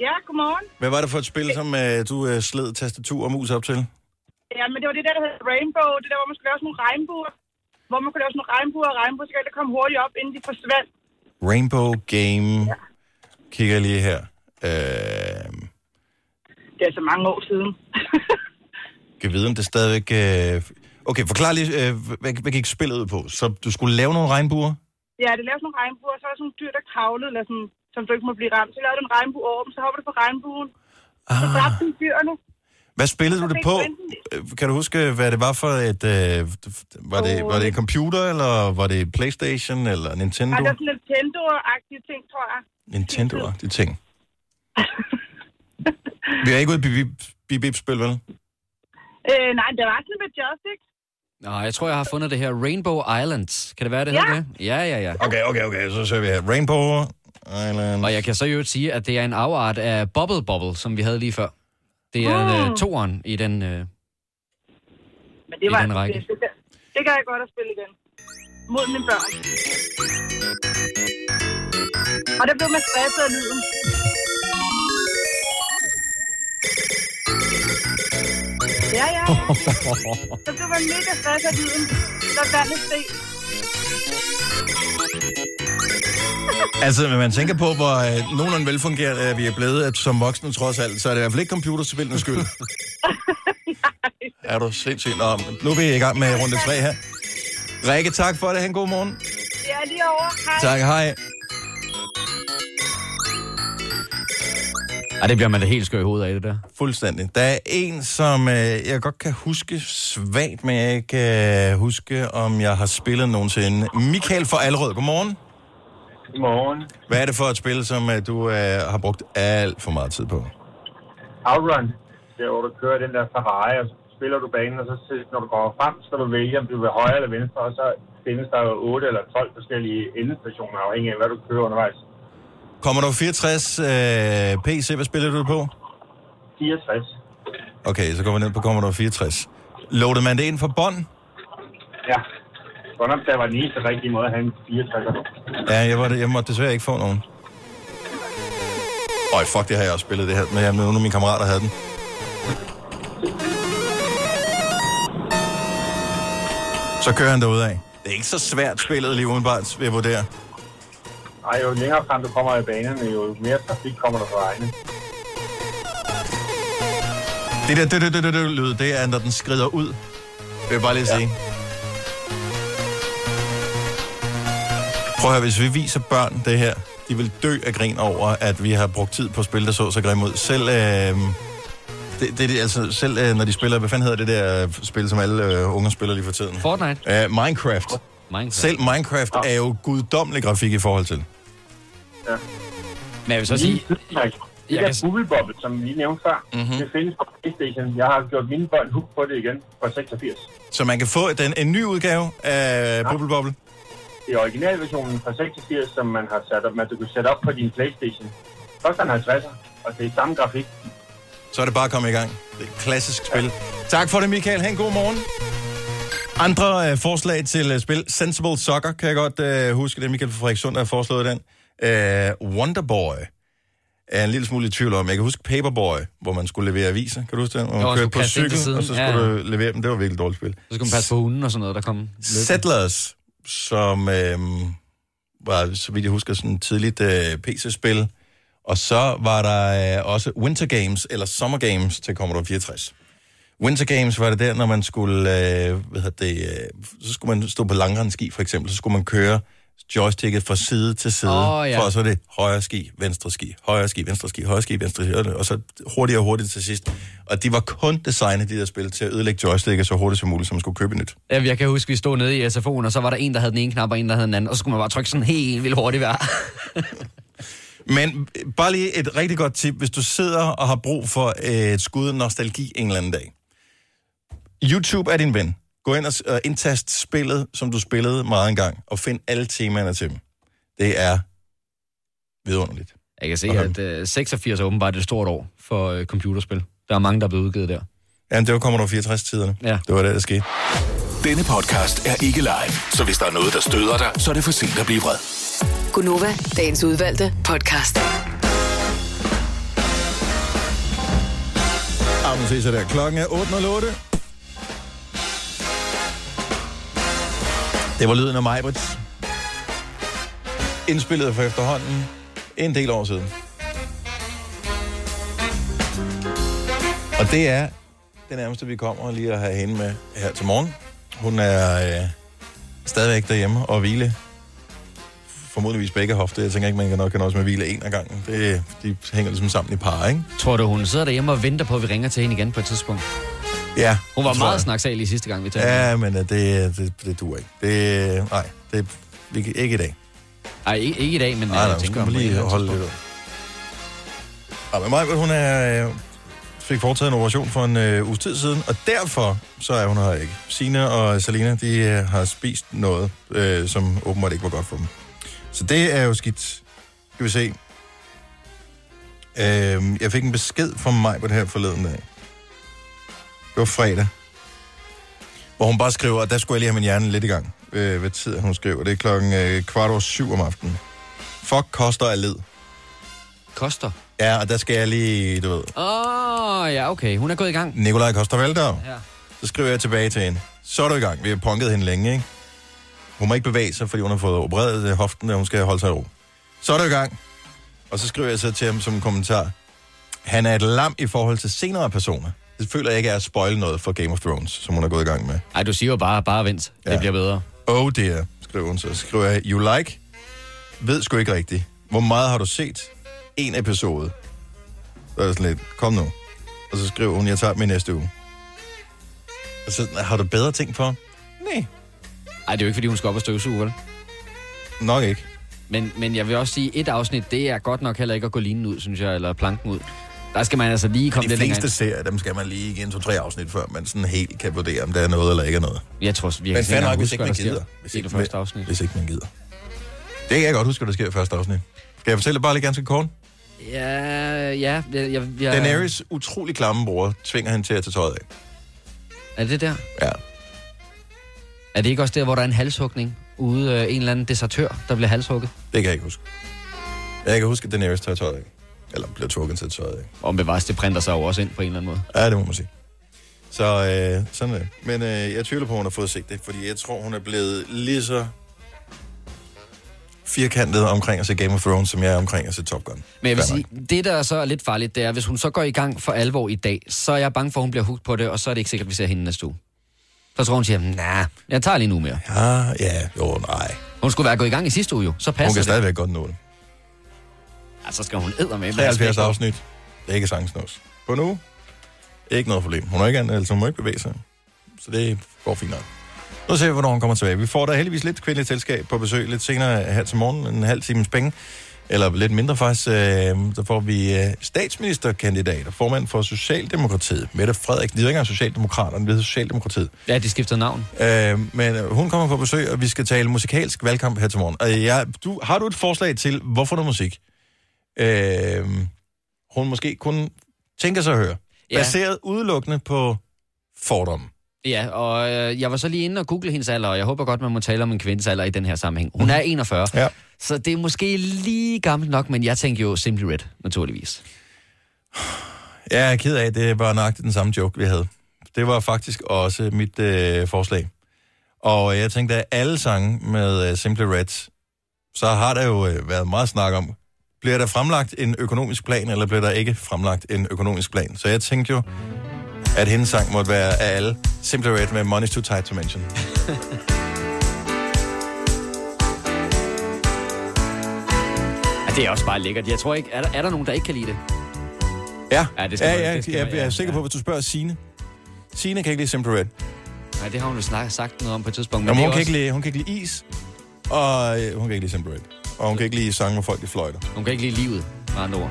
Ja, godmorgen. Hvad var det for et spil, som uh, du uh, sled tastatur og mus op til? Ja, men det var det der, der hedder Rainbow. Det der, hvor man skulle lave sådan nogle regnbuer. Hvor man kunne lave sådan nogle regnbuer og regnbuer, så det komme hurtigt op, inden de forsvandt. Rainbow Game. Ja. Kigger lige her. Uh, Det er så mange år siden. kan vide, om det stadigvæk... Uh... Okay, forklar lige, uh, hvad, hvad gik spillet ud på? Så du skulle lave nogle regnbuer? ja, det lavede nogle regnbuer, og så var der sådan nogle dyr, der kravlede, eller sådan, som du ikke må blive ramt. Så lavede du en regnbue over dem, så hopper du på regnbuen. Så Ah. dræbte de dyrene. Hvad spillede du det på? Øh, Kan du huske, hvad det var for et... Øh, var, det, var det en computer, eller var det Playstation, eller Nintendo? Nej, det var sådan Nintendo-agtige ting, tror jeg. Nintendo og de ting. Vi er ikke ude i bip-bip-spil, vel? Øh, nej, det var sådan med joystick. Nå, jeg tror, jeg har fundet det her. Rainbow Islands. Kan det være, det Ja. hedder det? Ja, ja, ja. Okay, okay, okay, så ser vi her. Rainbow Island. Og jeg kan så jo sige, at det er en afart af Bubble Bobble, som vi havde lige før. Det er Mm. uh, toeren i den... Uh, Men det, I var, den række. det, det, det kan jeg godt at spille igen. Mod mine børn. Og der blev man stresset af lyden. Ja, ja, ja. Så blev man mega stresset af lyden, når vandet steg. Altså, når man tænker på, hvor øh, nogenlunde velfungerende øh, vi er blevet at som voksne trods alt, så er det i hvert fald ikke computerspillenes skyld. er du sindssygt? Nå, nu er vi i gang med runde 3 her. Rikke, tak for det. Ha' en god morgen. Ja, lige over. Hej. Tak, hej. ej, det bliver man da helt skør i hovedet af, det der. Fuldstændig. Der er en, som øh, jeg godt kan huske svagt, men jeg ikke kan huske, om jeg har spillet nogensinde. Michael fra Allerød, godmorgen. Godmorgen. Hvad er det for et spil, som øh, du øh, har brugt alt for meget tid på? Outrun. Der hvor du kører den der Ferrari, og så spiller du banen, og så når du går frem, så du vælge, om du vil højre eller venstre, og så findes der jo 8 eller 12 forskellige endestationer, afhængig af, hvad du kører undervejs. Commodore 64 øh, PC, hvad spiller du det på? 64. Okay, så går vi ned på Commodore 64. Loadede man det ind for bånd? Ja. Godt nok, der var den eneste rigtige måde at have en 64. Ja, jeg, var jeg måtte desværre ikke få nogen. Øj, fuck, det har jeg også spillet det her. Men jeg, nogle af mine kammerater havde den. Så kører han derud af. Det er ikke så svært spillet lige udenbart, vil jeg vurdere. Ej, jo længere frem du kommer i banerne, jo mere trafik kommer der fra vejene. Det der det, det, det, det, lyd, det er, når den skrider ud. Det vil jeg bare lige sige. Prøv at høre, hvis vi viser børn det her, de vil dø af grin over, at vi har brugt tid på at spille, der så så grimt ud. Selv, øh, det, det, altså, selv øh, når de spiller, hvad fanden hedder det der øh, spil, som alle øh, unger spiller lige for tiden? Fortnite. Uh, Minecraft. Minecraft. Selv Minecraft er jo guddommelig grafik i forhold til. Men jeg vil så sige... Det Jeg der kan- Google Bubble, som vi lige nævnte før, Mhm. mm-hmm. det findes på Playstation. Jeg har gjort mine børn hook på det igen fra 86. Så man kan få den, en ny udgave af Bubble Bobble. Det er originalversionen fra 86, som man har sat op, man du kan sætte op på din Playstation. Koster en 50'er, og det er samme grafik. Så er det bare at komme i gang. Det er et klassisk spil. Tak for det, Michael. Ha' en god morgen. Andre øh, forslag til øh, spil. Sensible Soccer, kan jeg godt øh, huske. Det er Michael der har foreslået den. Øh, Wonderboy er en lille smule i tvivl om. Jeg kan huske Paperboy, hvor man skulle levere aviser. Kan du huske det? Hvor Jo, man og kørte skulle på cykel, siden. og så Ja, skulle ja. du levere dem. Det var virkelig et dårligt spil. Så skal man passe på hunden og sådan noget, der kom løbende. Settlers, som øh, var, så vidt jeg husker, sådan et tidligt øh, PC-spil. Og så var der øh, også Winter Games, eller Summer Games til Commodore 64. Winter Games var det der, når man skulle, øh, hvad hedder det, øh, så skulle man stå på langrendski for eksempel, så skulle man køre joysticket fra side til side, Åh, ja. for så er det højre ski, venstre ski, højre ski, venstre ski, højre ski, venstre ski, og så hurtigere og hurtigt til sidst. Og de var kun designet, de der spil, til at ødelægge joysticket så hurtigt som muligt, så man skulle købe nyt. Ja, jeg kan huske, vi stod nede i SFO'en, og så var der en, der havde den ene knap, og en, der havde den anden, og så skulle man bare trykke sådan helt vildt hurtigt hver. Men øh, bare lige et rigtig godt tip, hvis du sidder og har brug for øh, et skud nostalgi en eller anden dag. YouTube er din ven. Gå ind og og indtast spillet, som du spillede meget engang, og find alle temaerne til dem. Det er vidunderligt. Jeg kan se, Okay. at uh, 86 er åbenbart et stort år for uh, computerspil. Der er mange, der er blevet udgivet der. Jamen, det var Commodore 64-tiderne. Ja. Det var det, der skete. Denne podcast er ikke live, så hvis der er noget, der støder dig, så er det for sent at blive vred. Gunova, dagens udvalgte podcast. Nu ses jeg der. Klokken er 8.08. Det var lyden af Majbrits. Indspillet for efterhånden en del år siden. Og det er det nærmeste, vi kommer lige at have hende med her til morgen. Hun er øh, stadigvæk derhjemme og hvile. Formodentligvis begge hofte. Jeg tænker ikke, man kan nok kan også med hvile en af gangen. Det, de hænger ligesom sammen i par, ikke? Tror du, hun sidder derhjemme og venter på, at vi ringer til hende igen på et tidspunkt? Ja. Hun var meget jeg. snaksalig sidste gang, vi talte. Ja, men øh, det, det, det duer ikke. Det, nej, det, kan- ikke i dag. Ej, ikke, ikke i dag, men Nej, jeg nej, tænker, man på et lige andet holde lidt ud. Ja, men Maja, hun er øh, fik foretaget en operation for en øh, uges tid siden, og derfor så er hun her ikke. Sina og Selina, de øh, har spist noget, øh, som åbenbart ikke var godt for dem. Så det er jo skidt. Skal vi se. Øh, jeg fik en besked fra mig på det her forleden dag. Det var fredag. Hvor hun bare skriver, at der skulle jeg lige have min hjerne lidt i gang. Øh, hvad tid hun skriver. Det er klokken øh, kvart over syv om aftenen. Fuck koster af led. Koster? Ja, og der skal jeg lige, du ved, Åh, oh, ja, okay. Hun er gået i gang. Nikolaj Koster Valdau. Ja. Så skriver jeg tilbage til hende. Så er du i gang. Vi har punket hende længe, ikke? Hun må ikke bevæge sig, fordi hun har fået opereret hoften, og hun skal holde sig ro. Så er du i gang. Og så skriver jeg så til ham som en kommentar. Han er et lam i forhold til senere personer. Det føler jeg ikke er at spoil noget for Game of Thrones, som hun er gået i gang med. Ej, du siger jo bare, bare vent. Ja. Det bliver bedre. Oh dear, skriver hun så. Så skriver jeg, you like? Ved sgu ikke rigtigt. Hvor meget har du set? En episode. Så er det sådan lidt, kom nu. Og så skriver hun, jeg tager dem i næste uge. Og så, har du bedre ting for? Nej. Ej, det er jo ikke, fordi hun skal op og støvsuge, vel? Nok ikke. Men, men jeg vil også sige, et afsnit, det er godt nok heller ikke at gå linen ud, synes jeg, eller planken ud. Der skal man altså lige komme De lidt længere fleste serier, dem skal man lige igen to-tre afsnit før, man sådan helt kan vurdere, om der er noget eller ikke er noget. Jeg tror, vi Men fair nok, hvis ikke man gider. Hvis ikke, det første afsnit. hvis ikke man gider. Det kan jeg godt huske, hvad der sker i første afsnit. Skal jeg fortælle bare lige ganske kort? Ja, ja, jeg, jeg, jeg, Daenerys utrolig klamme bror tvinger hende til at tage tøjet af. Er det der? Ja. Er det ikke også der, hvor der er en halshugning? Ude øh, en eller anden desertør, der bliver halshugget? Det kan jeg ikke huske. Jeg kan huske, at Daenerys tager tøjet af. Eller bliver tvunget til tøjet af. Om bevares, det printer sig jo også ind på en eller anden måde. Ja, det må man sige. Så øh, sådan er det. Men øh, jeg tvivler på, at hun har fået set det, fordi jeg tror, hun er blevet lige så firkantet omkring at se Game of Thrones, som jeg er omkring at se Top Gun. Men jeg vil sige, det der så er lidt farligt, det er, hvis hun så går i gang for alvor i dag, så er jeg bange for, at hun bliver hugt på det, og så er det ikke sikkert, at vi ser hende næste uge. Så tror hun siger, nej, jeg tager lige nu mere. Ja, ja, jo, nej. Hun skulle være gået i gang i sidste uge jo, så Hun passer kan det. stadigvæk godt nå det. Ja, så skal hun æder med. 73 afsnit. Det er ikke sangsnås. På nu. Ikke noget problem. Hun har ikke, altså, hun må ikke bevæge sig. Så det går fint nok. Nu ser vi, hvornår hun kommer tilbage. Vi får da heldigvis lidt kvindeligt selskab på besøg lidt senere her til morgen. En halv times penge. Eller lidt mindre faktisk. Øh, så får vi øh, statsministerkandidat og formand for Socialdemokratiet. Mette Frederiksen. Det er ikke engang Socialdemokraterne, det er Socialdemokratiet. Ja, de skifter navn. Øh, men øh, hun kommer på besøg, og vi skal tale musikalsk valgkamp her til morgen. Og jeg, du, har du et forslag til, hvorfor noget musik? Øh, hun måske kun tænker sig at høre. Ja. Baseret udelukkende på fordomme. Ja, og øh, jeg var så lige inde og google hendes alder, og jeg håber godt, man må tale om en kvindes alder i den her sammenhæng. Hun er 41, Ja. så det er måske lige gammelt nok, men jeg tænker jo Simply Red, naturligvis. Jeg er ked af, det var nøjagtigt den samme joke, vi havde. Det var faktisk også mit øh, forslag. Og jeg tænkte, at alle sange med øh, Simply Red, så har der jo øh, været meget snak om, bliver der fremlagt en økonomisk plan, eller bliver der ikke fremlagt en økonomisk plan? Så jeg tænkte jo, at hendes sang måtte være af alle Simply Red med Money's Too Tight to Mention. Ja, det er også bare lækkert. Jeg tror ikke, er der, er der nogen, der ikke kan lide det? Ja, Ja, det skal ja, man- ja, det skal jeg, man- jeg er ja, sikker ja. på, hvis du spørger Signe. Signe kan ikke lide Simply Red. Nej, det har hun jo snak, sagt noget om på et tidspunkt. Men Jamen, hun, kan også, ikke lide, hun kan ikke lide is, og øh, hun kan ikke lide Simply Red. Og hun kan ikke lide sange, hvor folk de fløjter. hun kan ikke lide livet, med andre ord.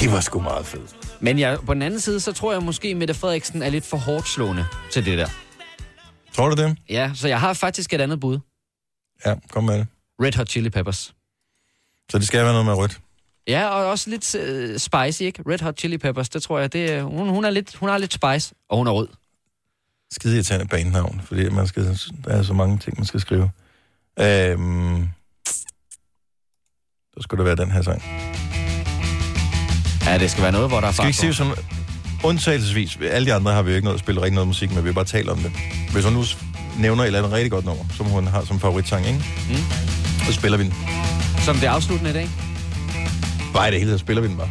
Det var sgu meget fedt. Men jeg, på den anden side, så tror jeg måske, Mette Frederiksen er lidt for hårdt slående til det der. Tror du det? Ja, så jeg har faktisk et andet bud. Ja, kom med det. Red Hot Chili Peppers. Så det skal være noget med rødt. Ja, og også lidt uh, spicy, ikke? Red Hot Chili Peppers, det tror jeg, det hun, hun, er lidt, hun har lidt spice, og hun er rød. Skide irriterende bandnavn, fordi man skal, der er så mange ting, man skal skrive. Øhm, så skulle det være den her sang. Ja, det skal være noget, hvor der er Skal vi fart ikke sige sådan, undtagelsesvis, alle de andre har vi jo ikke noget at spille rigtig noget musik med, vi har bare talt om det. Hvis hun nu nævner et eller andet rigtig godt nummer, som hun har som favoritsang, ikke? Mm. Så spiller vi den. Som det afsluttende i dag. Bare i det hele, taget spiller vi den bare.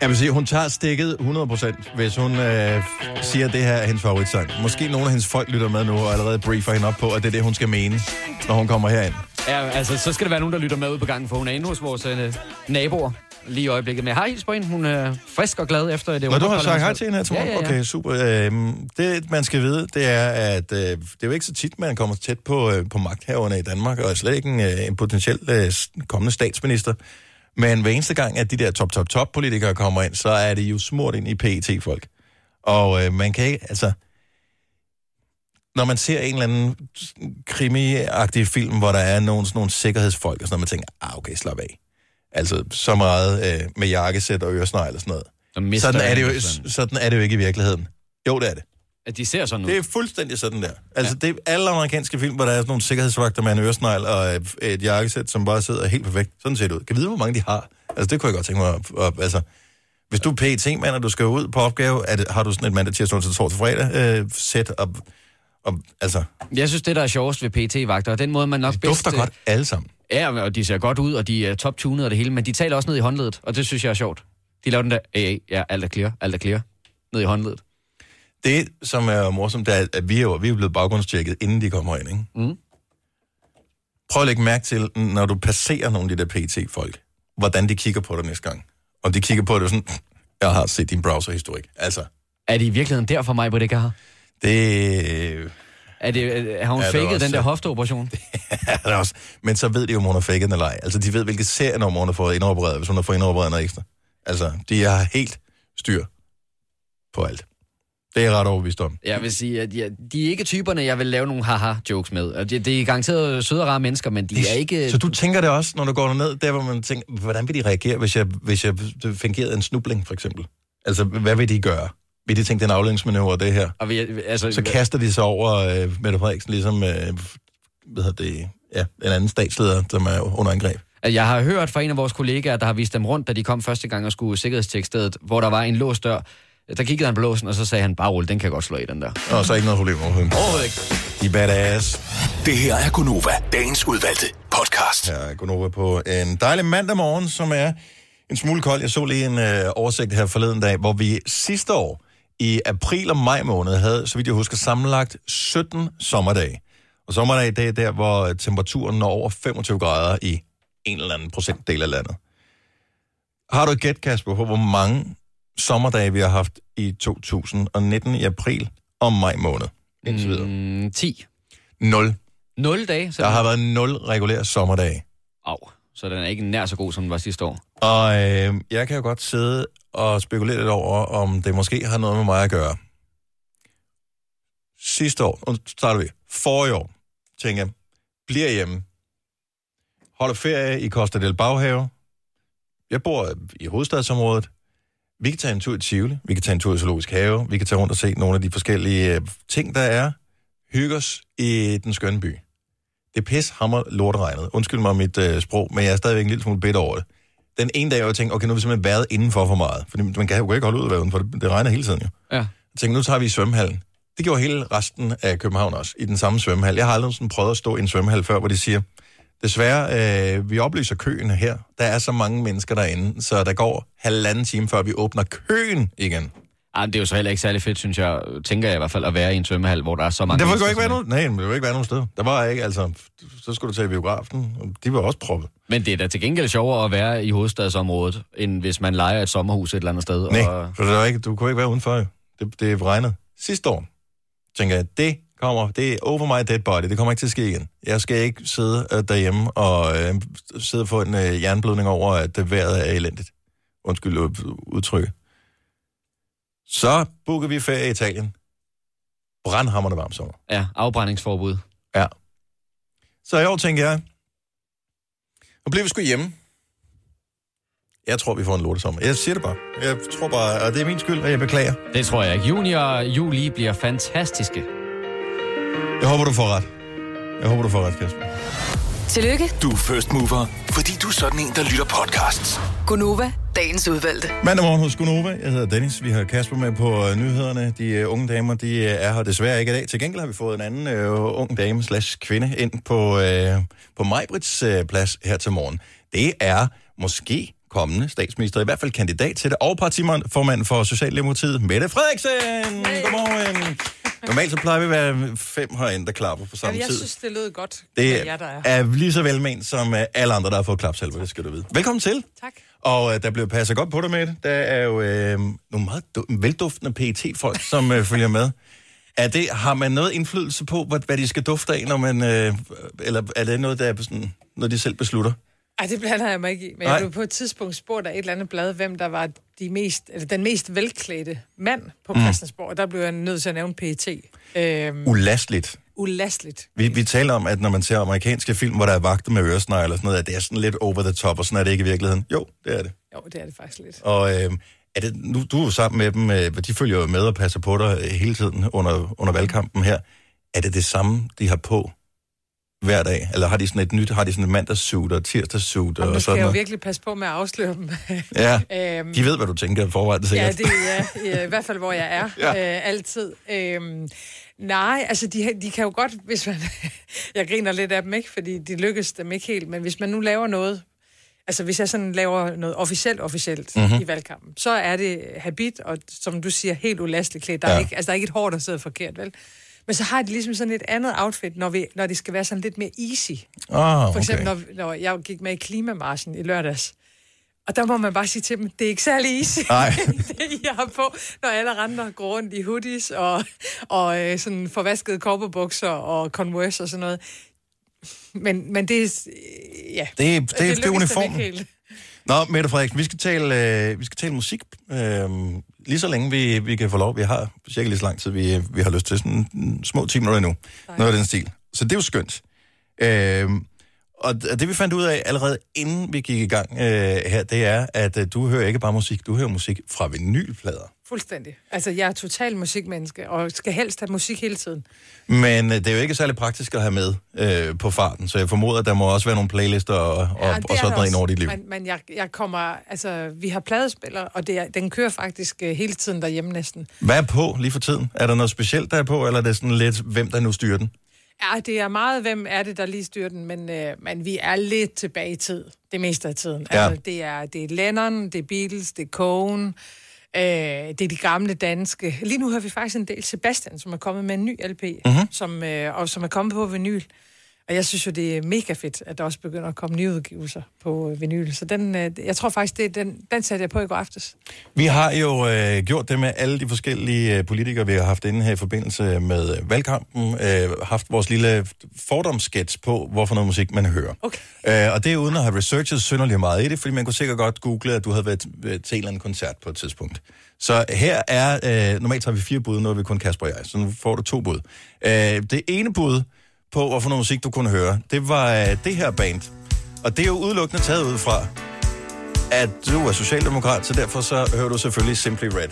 Jeg vil sige, hun tager stikket 100%, hvis hun øh, siger, at det her er hendes favoritsang. Måske nogle af hendes folk lytter med nu og allerede briefer hende op på, at det er det, hun skal mene, når hun kommer herind. Ja, altså, så skal der være nogen, der lytter med ud på gangen, for hun er inde hos vores øh, naboer lige i øjeblikket. Men jeg har hils på hende. Hun er frisk og glad efter det. Når du har sagt hej til hende her til morgen? Ja, ja, ja. Okay, super. Øhm, det, man skal vide, det er, at øh, det er jo ikke så tit, man kommer tæt på, øh, på magthaverne i Danmark, og slet ikke en, øh, en potentiel øh, kommende statsminister. Men hver eneste gang, at de der top, top, top politikere kommer ind, så er det jo smurt ind i PET-folk. Og øh, man kan ikke, altså... Når man ser en eller anden krimi-agtig film, hvor der er nogle, sådan nogle sikkerhedsfolk, og sådan noget, man tænker, ah, okay, slap af. Altså, så meget øh, med jakkesæt og øresnegl og sådan noget. Sådan er, det jo, sådan. er det jo ikke i virkeligheden. Jo, det er det. At de ser sådan ud. Det er fuldstændig sådan der. Altså, ja. det er alle amerikanske film, hvor der er sådan nogle sikkerhedsvagter med en øresnegl og et, jakkesæt, som bare sidder helt perfekt. Sådan ser det ud. Kan vide, hvor mange de har? Altså, det kunne jeg godt tænke mig at, at altså... Hvis du er PET-mand, og du skal ud på opgave, er det, har du sådan et mandag, tirsdag, onsdag, torsdag, fredag øh, sæt og, og, altså, Jeg synes, det der er sjovest ved PT-vagter, og den måde, man nok det bedst... dufter godt alle sammen. Ja, og de ser godt ud, og de er top-tunet og det hele, men de taler også ned i håndledet, og det synes jeg er sjovt. De laver den der, hey, ja, alt er clear, alt er clear, ned i håndledet. Det, som er morsomt, det er, at vi er vi er blevet baggrundstjekket, inden de kommer ind, ikke? Mm. Prøv at lægge mærke til, når du passerer nogle af de der PT-folk, hvordan de kigger på dig næste gang. Og de kigger på dig sådan, jeg har set din browserhistorik. Altså, Er det i virkeligheden derfor mig, hvor det ikke har? Det Er det, er, har hun Er ja, det faked den der hofteoperation? er det også. Men så ved de jo, om hun har fake den eller ej. Altså, de ved, hvilke serienummer hun har fået indopereret, hvis hun har fået indopereret noget ekstra. Altså, de har helt styr på alt. Det er jeg ret overbevist om. Jeg vil sige, at ja, de er ikke typerne, jeg vil lave nogle haha-jokes med. Og Det, det er garanteret søde og rare mennesker, men de er ikke... Så du tænker det også, når du går ned, der hvor man tænker, hvordan vil de reagere, hvis jeg, hvis jeg fingerede en snubling, for eksempel? Altså, hvad vil de gøre? Vil de tænke, den afledningsmanøvre, det her? Og vi, altså, Så kaster de sig over øh, Mette Frederiksen, ligesom, øh, hvad hedder det, ja, en anden statsleder, som er under angreb. at jeg har hørt fra en af vores kollegaer, der har vist dem rundt, da de kom første gang og skulle sikkerhedstjekke stedet, hvor der var en låst dør. Der kiggede han på låsen, og så sagde han, bare rulle, den kan jeg godt slå i, den der. Og så er ikke noget problem overhovedet. Overhovedet ikke. De badass. Det her er Gunova, dagens udvalgte podcast. Her er Gunova på en dejlig mandag morgen, som er en smule kold. Jeg så lige en øh, oversigt her forleden dag, hvor vi sidste år i april og maj måned havde, så vidt jeg husker, sammenlagt 17 sommerdage. Og sommerdage, det er der, hvor temperaturen når over 25 grader i en eller anden procentdel af landet. Har du et gæt, Kasper, på hvor mange sommerdage vi har haft i 2019 i april og maj måned? Indtil videre. Mm, 10. 0. 0 dage. Så Der har været 0 regulære sommerdage. Au, så den er ikke nær så god, som den var sidste år. Og øh, jeg kan jo godt sidde og spekulere lidt over, om det måske har noget med mig at gøre. Sidste år, nu starter vi, forrige år, tænker jeg, bliver hjemme, holder ferie i Costa del Baghave. Jeg bor i hovedstadsområdet. Vi kan tage en tur i Tivoli, vi kan tage en tur i Zoologisk Have, vi kan tage rundt og se nogle af de forskellige øh, ting, der er. Hygge os i den skønne by. Det pis, hammer, lorteregnet. Undskyld mig mit øh, sprog, men jeg er stadigvæk en lille smule bitter over det. Den ene dag, jeg tænkte, okay, nu har vi simpelthen været indenfor for meget. For man kan jo ikke holde ud at være udenfor, det, det regner hele tiden jo. Ja. Jeg tænkte, nu tager vi i svømmehallen. Det gjorde hele resten af København også, i den samme svømmehal. Jeg har aldrig sådan prøvet at stå i en svømmehal før, hvor de siger, desværre, øh, vi oplyser køen her. Der er så mange mennesker derinde, så der går halvanden time, før vi åbner køen igen. Ej, men det er jo så heller ikke særlig fedt, synes jeg, tænker jeg i hvert fald, at være i en svømmehal, hvor der er så mange Der må jo ikke være nogen, nej, men det vil ikke være nogen sted. Der var ikke, altså, så skulle du tage i biografen, og de var også proppet. Men det er da til gengæld sjovere at være i hovedstadsområdet, end hvis man leger et sommerhus et eller andet sted. Nej, Og... for der var ikke, du kunne ikke være udenfor. jo. Det, det regnede. Sidste år, tænker jeg, det kommer, det er over my dead body, det kommer ikke til at ske igen. Jeg skal ikke sidde øh, derhjemme og øh, sidde og få en øh, jernblødning over, at det vejret er elendigt. Undskyld øh, udtrykket. Så booker vi ferie i Italien. Brandhammerne varm sommer. Ja, afbrændingsforbud. Ja. Så i år tænker jeg, nu bliver vi sgu hjemme. Jeg tror, vi får en lortesommer. Jeg siger det bare. Jeg tror bare, og det er min skyld, og jeg beklager. Det tror jeg ikke. Juni og juli bliver fantastiske. Jeg håber, du får ret. Jeg håber, du får ret, Kasper. Tillykke, Du er first mover, fordi du er sådan en, der lytter podcasts. Gunova, dagens udvalgte. Mandag morgen hos Gunova. Jeg hedder Dennis. Vi har Kasper med på øh, nyhederne. De uh, unge damer, de uh, er her desværre ikke i dag. Til gengæld har vi fået en anden uh, ung dame slash kvinde ind på, uh, på Majbrits uh, plads her til morgen. Det er måske kommende statsminister, i hvert fald kandidat til det, og partiformand for Socialdemokratiet, Mette Frederiksen. Hey. Godmorgen. Normalt så plejer vi at være fem herinde, der klapper på samme Jamen, jeg tid. synes, det lød godt. det med jer, der er. er lige så velment som øh, alle andre, der har fået klapsalver, det skal du vide. Velkommen til. Tak. Og øh, der bliver passet godt på dig med det. Der er jo øh, nogle meget du- velduftende pet folk som øh, følger med. Er det, har man noget indflydelse på, hvad, hvad de skal dufte af, når man, øh, eller er det noget, der er sådan, noget, de selv beslutter? Ej, det blander jeg mig ikke i. Men Nej. jeg blev på et tidspunkt spurgt af et eller andet blad, hvem der var de mest, eller den mest velklædte mand på Mm. Christiansborg. Og der blev jeg nødt til at nævne PET. Øhm, Ulastligt. ulastligt. Vi, vi taler om, at når man ser amerikanske film, hvor der er vagter med øresnegler og sådan noget, at det er sådan lidt over the top, og sådan er det ikke i virkeligheden. Jo, det er det. Jo, det er det faktisk lidt. Og øh, er det, nu, du er jo sammen med dem, øh, de følger jo med og passer på dig øh, hele tiden under, under valgkampen her. Er det det samme, de har på hver dag? Eller har de sådan et nyt, har de sådan et mandagssuit og tirsdagssuit Og nu og skal sådan jeg jo noget? virkelig passe på med at afsløre dem. Ja, øhm, de ved, hvad du tænker i forvejen, Ja, sikkert. det er ja, i hvert fald, hvor jeg er Ja. ja. øh, altid. Øhm, nej, altså de, de kan jo godt, hvis man... jeg griner lidt af dem, ikke? Fordi de lykkes dem ikke helt. Men hvis man nu laver noget... Altså hvis jeg sådan laver noget officielt officielt Mhm. mm-hmm. i valgkampen, så er det habit, og som du siger, helt ulasteligt klædt. Der, er Ja. ikke, altså, der er ikke et hår, der sidder forkert, vel? Men så har de ligesom sådan et andet outfit, når, vi, når det skal være sådan lidt mere easy. Ah, For eksempel, når, når jeg gik med i klimamarschen i lørdags. Og der må man bare sige til dem, det er ikke særlig easy, Nej. det I har på, når alle andre går rundt i hoodies og, og øh, sådan forvaskede korperbukser og Converse og sådan noget. Men, men det er... øh, Ja, Det, det, det, det er uniformen. Nå, Mette Frederiksen, vi skal tale, øh, vi skal tale musik øh, lige så længe vi, vi kan få lov. Vi har cirka lige så lang tid, vi, vi har lyst til. Sådan små 10 minutter endnu. Noget af den stil. Så det er jo skønt. Øh, og det vi fandt ud af allerede inden vi gik i gang øh, her, det er, at øh, du hører ikke bare musik, du hører musik fra vinylplader. Fuldstændig. Altså, jeg er total musikmenneske, og skal helst have musik hele tiden. Men øh, det er jo ikke særlig praktisk at have med øh, på farten, så jeg formoder, at der må også være nogle playlister og, og, Ja, og sådan noget ind over dit liv. Men, men jeg, jeg kommer... Altså, vi har pladespiller, og det er, den kører faktisk øh, hele tiden derhjemme næsten. Hvad er på lige for tiden? Er der noget specielt, der er på, eller er det sådan lidt, hvem der nu styrer den? Ja, det er meget, hvem er det, der lige styrer den, men, øh, men vi er lidt tilbage i tid, det meste af tiden. Ja. Altså, det er, det er Lennon, det er Beatles, det er Cohen, øh, det er de gamle danske. Lige nu hører vi faktisk en del Sebastian, som er kommet med en ny LP, Mhm. mm-hmm. som, øh, og som er kommet på vinyl. Og jeg synes jo, det er mega fedt, at der også begynder at komme nye udgivelser på øh, vinyl. Så den, øh, jeg tror faktisk, det den, den satte jeg på i går aftes. Vi har jo øh, gjort det med alle de forskellige øh, politikere, vi har haft inde her i forbindelse med valgkampen. Øh, haft vores lille fordomsskets på, hvorfor noget musik man hører. Okay. Øh, og det er uden at have researchet synderligt meget i det, fordi man kunne sikkert godt google, at du havde været til en eller anden koncert på et tidspunkt. Så her er, øh, normalt har vi fire bud, nu er vi kun Kasper og jeg, så nu får du to bud. Øh, det ene bud på, hvorfor noget musik du kunne høre, det var øh, det her band. Og det er jo udelukkende taget ud fra, at du er socialdemokrat, så derfor så hører du selvfølgelig Simply Red.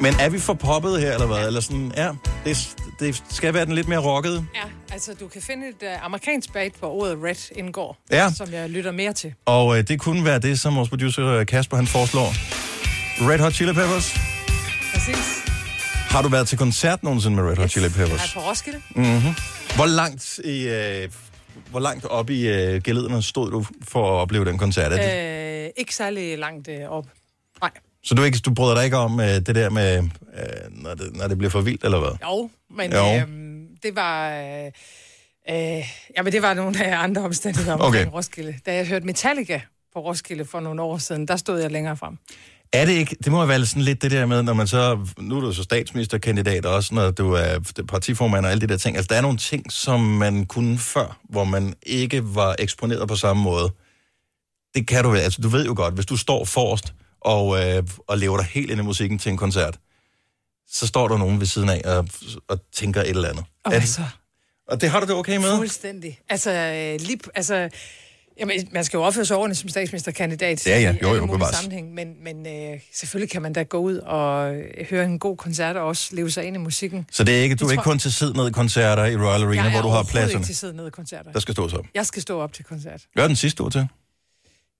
Men er vi for poppet her, eller hvad? Eller sådan, ja, det, det skal være den lidt mere rockede. Ja, altså du kan finde et uh, amerikansk band, hvor ordet red indgår, Ja. som jeg lytter mere til. Og øh, det kunne være det, som vores producer øh, Kasper han foreslår. Red Hot Chili Peppers. Præcis. Har du været til koncert nogensinde med Red Hot Chili Jeg er Peppers? på Roskilde. Mm-hmm. Hvor langt i... Øh, hvor langt op i øh, gelederne stod du for at opleve den koncert? Er det, Øh, ikke særlig langt øh, op. Nej. Så du, ikke, du bryder dig ikke om øh, det der med, øh, når, det, når det bliver for vildt, eller hvad? Jo, men Jo. Øhm, det var... Øh, øh, jamen, det var nogle af andre omstændigheder omkring okay. Roskilde. Da jeg hørte Metallica på Roskilde for nogle år siden, der stod jeg længere frem. Er det ikke, det må være sådan lidt det der med, når man så, nu er du så statsministerkandidat også, når du er partiformand og alle de der ting. Altså, der er nogle ting, som man kunne før, hvor man ikke var eksponeret på samme måde. Det kan du vel, altså du ved jo godt, hvis du står forrest og, øh, og lever dig helt ind i musikken til en koncert, så står der nogen ved siden af og, og tænker et eller andet. Og Er hvad det- så? Og det har du det okay med? Fuldstændig. Altså, øh, lige, altså jamen, man skal jo opføre sig ordentligt som statsministerkandidat Ja, ja. i Jo, jo, bevares. sammenhæng, men, men øh, selvfølgelig kan man da gå ud og øh, høre en god koncert og også leve sig ind i musikken. Så det er ikke, du er Jeg ikke kun til sid ned i koncerter i Royal Arena, jeg hvor er du har pladserne. ikke til sidde nede i koncerter. Der skal stå så. Jeg skal stå op til koncert. Gør den sidste ord til.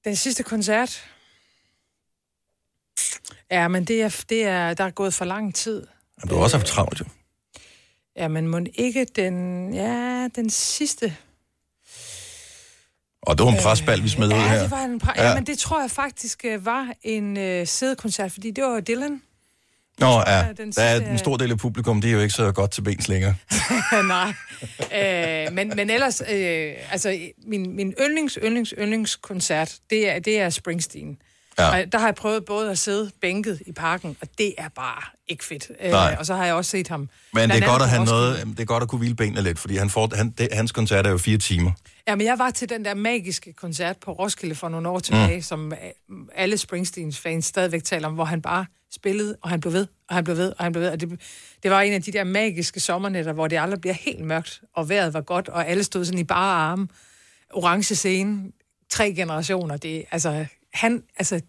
Den sidste koncert... Ja, men det er, det er, der er gået for lang tid. Men du har også haft travlt, jo. Ja, men må ikke den... Ja, den sidste... Og det var en presbal, vi smed ud Ja, her. det var en... Pra- Ja. ja. men det tror jeg faktisk øh, var en øh, sædekoncert, fordi det var Dylan. Nå, ja. Ja, den Der er en stor del af publikum, det er jo ikke så godt til bens længere. Nej. Øh, men, men ellers, øh, altså, min, min yndlings, yndlings, yndlingskoncert, det er, det er Springsteen. Ja. Og der har jeg prøvet både at sidde bænket i parken, og det er bare ikke fedt. Nej. Øh, og så har jeg også set ham. Men det er, godt at have noget, det er godt at kunne hvile benene lidt, fordi han får, han, det, hans koncert er jo fire timer. Ja, men jeg var til den der magiske koncert på Roskilde for nogle år tilbage, mm. som øh, alle Springsteens fans stadigvæk taler om, hvor han bare spillede, og han blev ved, og han blev ved, og han blev ved. Og det, det var en af de der magiske sommernetter, hvor det aldrig bliver helt mørkt, og vejret var godt, og alle stod sådan i bare arme. Orange scene, tre generationer. Det, altså, han, altså,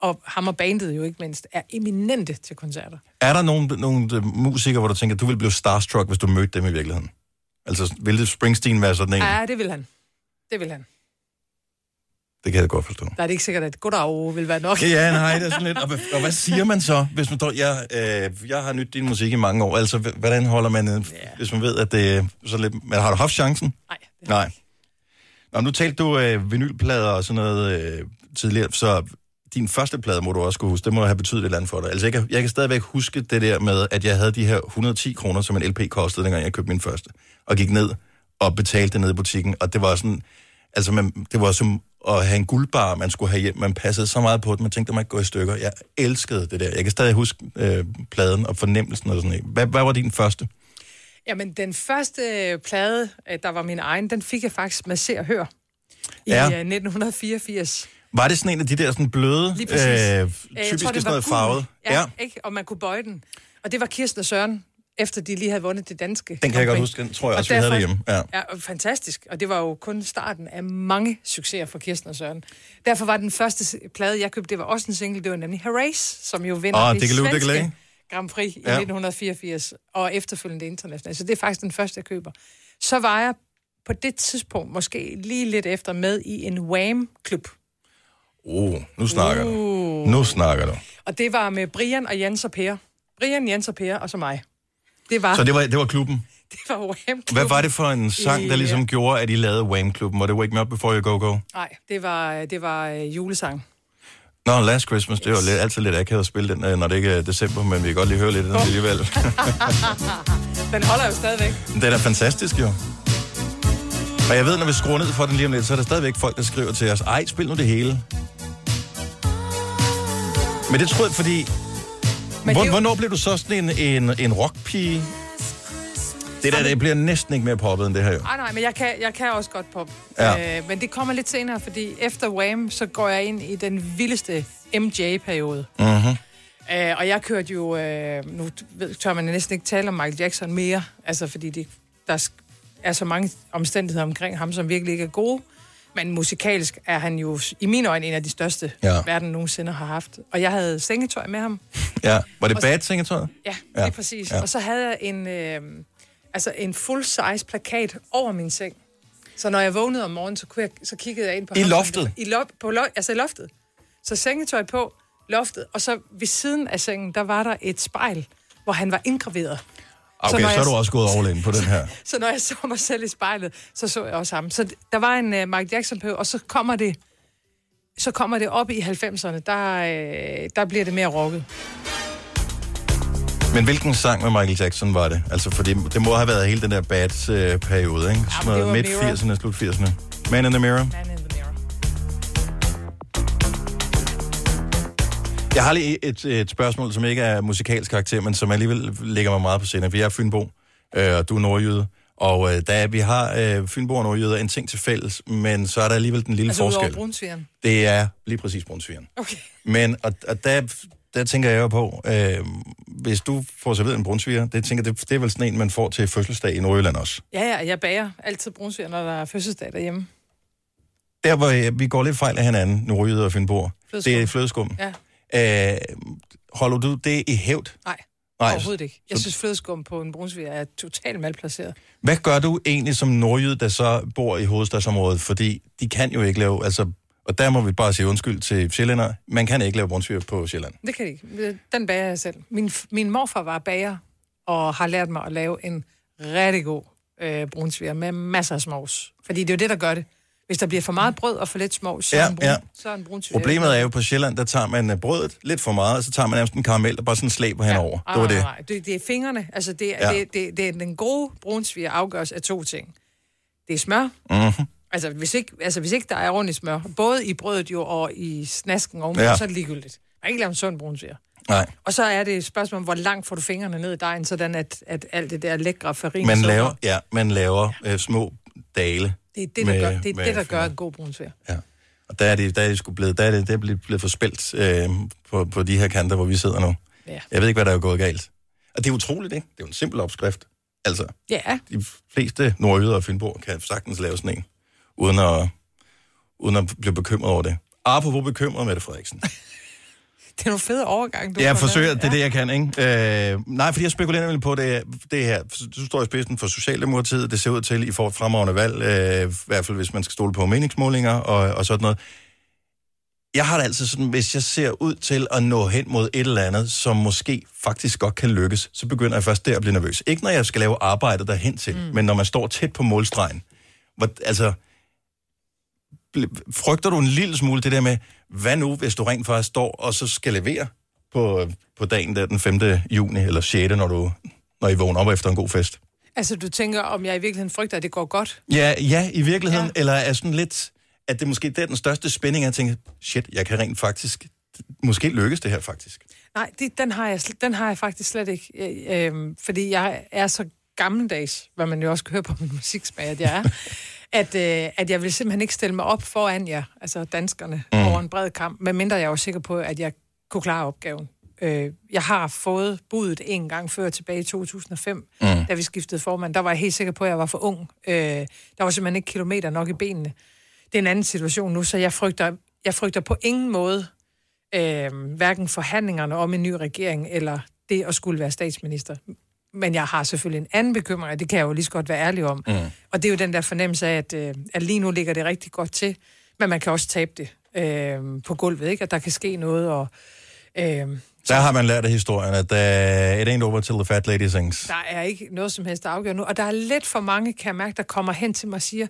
og ham og bandet jo ikke mindst, er eminente til koncerter. Er der nogle, nogle øh, musikere, hvor du tænker, du ville blive starstruck, hvis du mødte dem i virkeligheden? Altså, ville Springsteen være sådan en? Ja, det vil han. Det vil han. Det kan jeg godt forstå. Der er det ikke sikkert, at goddag vil være nok. Ja, nej, det er sådan lidt. Og hvad, og hvad siger man så, hvis man tror, jeg, øh, jeg har nydt din musik i mange år. Altså, hvordan holder man, øh, hvis man ved, at det er så lidt... Men har du haft chancen? Nej. Nej. Nå, nu talte du øh, vinylplader og sådan noget øh, tidligere, så din første plade må du også kunne huske. Det må have betydet et eller andet for dig. Altså, jeg kan, jeg kan stadigvæk huske det der med, at jeg havde de her 110 kroner, som en LP kostede, dengang jeg købte min første. Og gik ned og betalte det ned i butikken. Og det var sådan... Altså, man, det var som at have en guldbar, man skulle have hjem. Man passede så meget på det, man tænkte, at man ikke gå i stykker. Jeg elskede det der. Jeg kan stadig huske øh, pladen og fornemmelsen og sådan noget. Hvad, hvad var din første? Jamen, den første øh, plade, øh, der var min egen, den fik jeg faktisk med Se og Hør i Ja. ja. 1984. Var det sådan en af de der sådan bløde, øh, Øh, jeg typisk tror, sådan noget farvet? Ja, ja, ikke? Og man kunne bøje den. Og det var Kirsten og Søren, efter de lige havde vundet det danske. Den kan jeg godt huske, den tror jeg Og også, vi havde derfor- derhjemme. Ja. Ja, og fantastisk. Og det var jo kun starten af mange succeser for Kirsten og Søren. Derfor var den første plade, jeg købte, det var også en single, det var nemlig Harace, som jo vinder Åh, det Diggaloo svenske Diggalay. Grand Prix i Ja. 1984, og efterfølgende internationalt. Så det er faktisk den første, jeg køber. Så var jeg på det tidspunkt, måske lige lidt efter, med i en Wham-klub. Oh, nu snakker Uh. du. Nu snakker du. Og det var med Brian og Jens og Per. Brian, Jens og Per, og så mig. Det var, Så det var, det var klubben. det var Wham-klubben. Hvad var det for en sang, der ligesom gjorde, at I lavede Wham-klubben? Var det Wake Me Up Before You Go Go? Nej, det var, det var øh, julesang. Nå, Last Christmas, det var lidt, altid lidt akavet at spille den, øh, når det ikke er december, men vi kan godt lige høre lidt af den alligevel. Den holder jo stadigvæk. det er fantastisk, jo. Og jeg ved, når vi skruer ned for den lige om lidt, så er der stadigvæk folk, der skriver til os, ej, spil nu det hele. Men det tror jeg, fordi... Men Hvor, jo- hvornår blev du så sådan en, en, en rockpige? Det der, det bliver næsten ikke mere poppet end det her, jo. Nej, nej, men jeg kan, jeg kan også godt pop. Ja. Øh, men det kommer lidt senere, fordi efter Wham, så går jeg ind i den vildeste MJ-periode. Mm-hmm. Øh, og jeg kørte jo... Øh, nu ved, tør man næsten ikke tale om Michael Jackson mere, altså fordi det, der er så mange omstændigheder omkring ham, som virkelig ikke er gode. Men musikalsk er han jo i mine øjne en af de største, Ja. verden nogensinde har haft. Og jeg havde sengetøj med ham. Ja. Var det bad sengetøjet? Ja, Ja. lige præcis. Ja. Og så havde jeg en, øh, altså en full-size plakat over min seng. Så når jeg vågnede om morgenen, så, kunne jeg, så kiggede jeg ind på I ham. loftet? I lo- på lo- altså i loftet. Så sengetøj på, loftet, og så ved siden af sengen, der var der et spejl, hvor han var indgraveret. Okay, så, så er jeg- du også gået all in på den her. Så når jeg så mig selv i spejlet, så så jeg også ham. Så der var en uh, Michael Jackson på, og så kommer det så kommer det op i 90'erne, der, øh, der bliver det mere rocket. Men hvilken sang med Michael Jackson var det? Altså, fordi det må have været hele den der bad-periode, ikke? Sådan det noget var midt Mirror. 80'erne, slut 80'erne. Man in the Mirror. Man in Jeg har lige et, et spørgsmål, som ikke er musikalsk karakter, men som alligevel ligger mig meget på sinde. For jeg er Fynbo, øh, og du er nordjyde. Og øh, da vi har øh, Fynbo og nordjyder en ting til fælles, men så er der alligevel den lille Altså forskel. Det er lige præcis brunsvigeren. Okay. Men, og, og der, der tænker jeg jo på, øh, hvis du får serveret en brunsviger, det, tænker, det, det er vel sådan en, man får til fødselsdag i Nordjylland også. Ja, ja, jeg bager altid brunsviger, når der er fødselsdag derhjemme. Der, hvor øh, vi går lidt fejl af hinanden, nordjyder og Flødeskum. det er flødeskum. Ja. Øh, holder du det i hævd? Nej, Nej, overhovedet ikke. Jeg synes, flødeskum på en brunsviger er totalt malplaceret. Hvad gør du egentlig som nordjyd, der så bor i hovedstadsområdet? Fordi de kan jo ikke lave, altså, og der må vi bare sige undskyld til sjællænder, man kan ikke lave brunsviger på Sjælland. Det kan de ikke. Den bager jeg selv. Min, min morfar var bager, og har lært mig at lave en rigtig god øh, brunsviger med masser af smås. Fordi det er jo det, der gør det. Hvis der bliver for meget brød og for lidt små, så Ja, er en brun, ja. så er en brunsyre. Problemet er jo på Sjælland, der tager man øh, brødet lidt for meget, og så tager man nærmest en karamel, der bare sådan slæber henover. Nej, det var nej, det. nej. Det, det er fingrene. Altså, det, Ja. ja. det, det, det er den gode brunsviger afgøres af to ting. Det er smør. Mm-hmm. Altså hvis, ikke, altså, hvis ikke der er ordentligt smør, både i brødet jo og i snasken oven, Ja. ja. så er det ligegyldigt. Man kan ikke lave en sund brunsviger. Nej, Og så er det et spørgsmål, om, hvor langt får du fingrene ned i dejen, sådan at, at alt det der lækre farin... man laver, ja, man laver øh, små dale. Det er det, der med- gør, det, er med det, der gør en god brunsviger. Og der er det, der er det sgu blevet, der er det, det er blevet, blevet for spældt øh, på, på de her kanter, hvor vi sidder nu. Ja. Jeg ved ikke, hvad der er gået galt. Og det er utroligt, ikke? Det er jo en simpel opskrift. Altså, Ja, de fleste nordjyder og fynboer kan sagtens lave sådan en, uden at, uden at blive bekymret over det. Apropos bekymret, Mette Frederiksen. det er nogle fede overgang, du Jeg forsøger, det er det, jeg kan, ikke? Øh, nej, fordi jeg spekulerer nemlig på det, det her. Du står i spidsen for Socialdemokratiet. Det ser ud til, I får et fremragende valg, øh, i hvert fald hvis man skal stole på meningsmålinger og, og sådan noget. Jeg har det altid sådan, hvis jeg ser ud til at nå hen mod et eller andet, som måske faktisk godt kan lykkes, så begynder jeg først der at blive nervøs. Ikke når jeg skal lave arbejdet derhen til, mm. men når man står tæt på målstregen. Hvor, altså, frygter du en lille smule det der med, hvad nu, hvis du rent faktisk står og så skal levere på, på dagen der den 5. juni eller 6. når du når I vågner op efter en god fest? Altså, du tænker, om jeg i virkeligheden frygter, at det går godt? Ja, ja i virkeligheden. Ja. Eller er sådan lidt, at det måske det er den største spænding, at jeg tænker, shit, jeg kan rent faktisk, måske lykkes det her faktisk. Nej, det, den, har jeg, den har jeg faktisk slet ikke. Øh, øh, fordi jeg er så gammeldags, hvad man jo også kan høre på min musiksmag, at jeg er, at, øh, at jeg vil simpelthen ikke stille mig op foran jer, altså danskerne, mm. over en bred kamp, medmindre jeg er sikker på, at jeg kunne klare opgaven. Øh, jeg har fået budet en gang før tilbage i 2005, mm. da vi skiftede formand. Der var jeg helt sikker på, at jeg var for ung. Øh, der var simpelthen ikke kilometer nok i benene. Det er en anden situation nu, så jeg frygter, jeg frygter på ingen måde øh, hverken forhandlingerne om en ny regering, eller det at skulle være statsminister. Men jeg har selvfølgelig en anden bekymring, og det kan jeg jo lige så godt være ærlig om. Mm. Og det er jo den der fornemmelse af, at, øh, at lige nu ligger det rigtig godt til, men man kan også tabe det øh, på gulvet, ikke? At der kan ske noget, og øh, Der har man lært af historien, at uh, it ain't over till the fat lady sings. der er ikke noget som helst, der afgør nu. Og der er lidt for mange, kan jeg mærke, der kommer hen til mig og siger,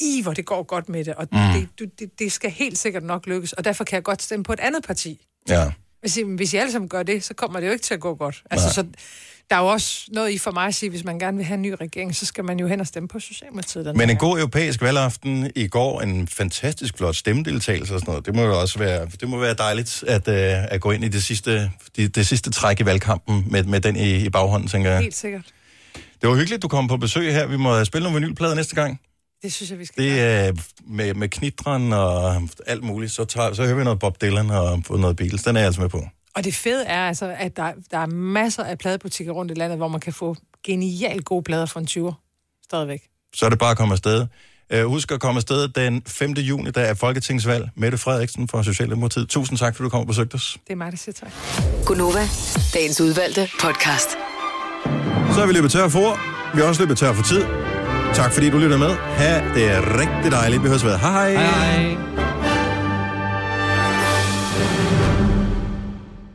i hvor det går godt med det, og mm. det, det, det skal helt sikkert nok lykkes, og derfor kan jeg godt stemme på et andet parti. Ja. Hvis I, hvis I alle sammen gør det, så kommer det jo ikke til at gå godt. Altså, så, der er jo også noget i for mig at sige, hvis man gerne vil have en ny regering, så skal man jo hen og stemme på Socialdemokratiet. Men en god europæisk valgaften i går, en fantastisk flot stemmedeltagelse og sådan noget, det må jo også være, det må være dejligt at, uh, at gå ind i det sidste, det, det sidste træk i valgkampen med, med den i, i baghånden, tænker jeg. Helt sikkert. Det var hyggeligt, du kom på besøg her. Vi må spille nogle vinylplader næste gang. Det synes jeg, vi skal Det er med, med knitren og alt muligt. Så, tager, så hører vi noget Bob Dylan og noget Beatles. Den er jeg altså med på. Og det fede er altså, at der, der er masser af pladebutikker rundt i landet, hvor man kan få genialt gode plader for en 20'er. Stadigvæk. Så er det bare at komme afsted. Uh, husk at komme afsted den 5. juni, der er Folketingsvalg. Mette Frederiksen fra Socialdemokratiet. Tusind tak, fordi du kom og besøgte os. Det er mig, der siger tak. Gunova, dagens udvalgte podcast. Så er vi løbet tør for. Vi er også løbet tør for tid. Tak fordi du lytter med. Ha' det rigtig dejligt. Vi høres ved. Hej hej. Hej hej.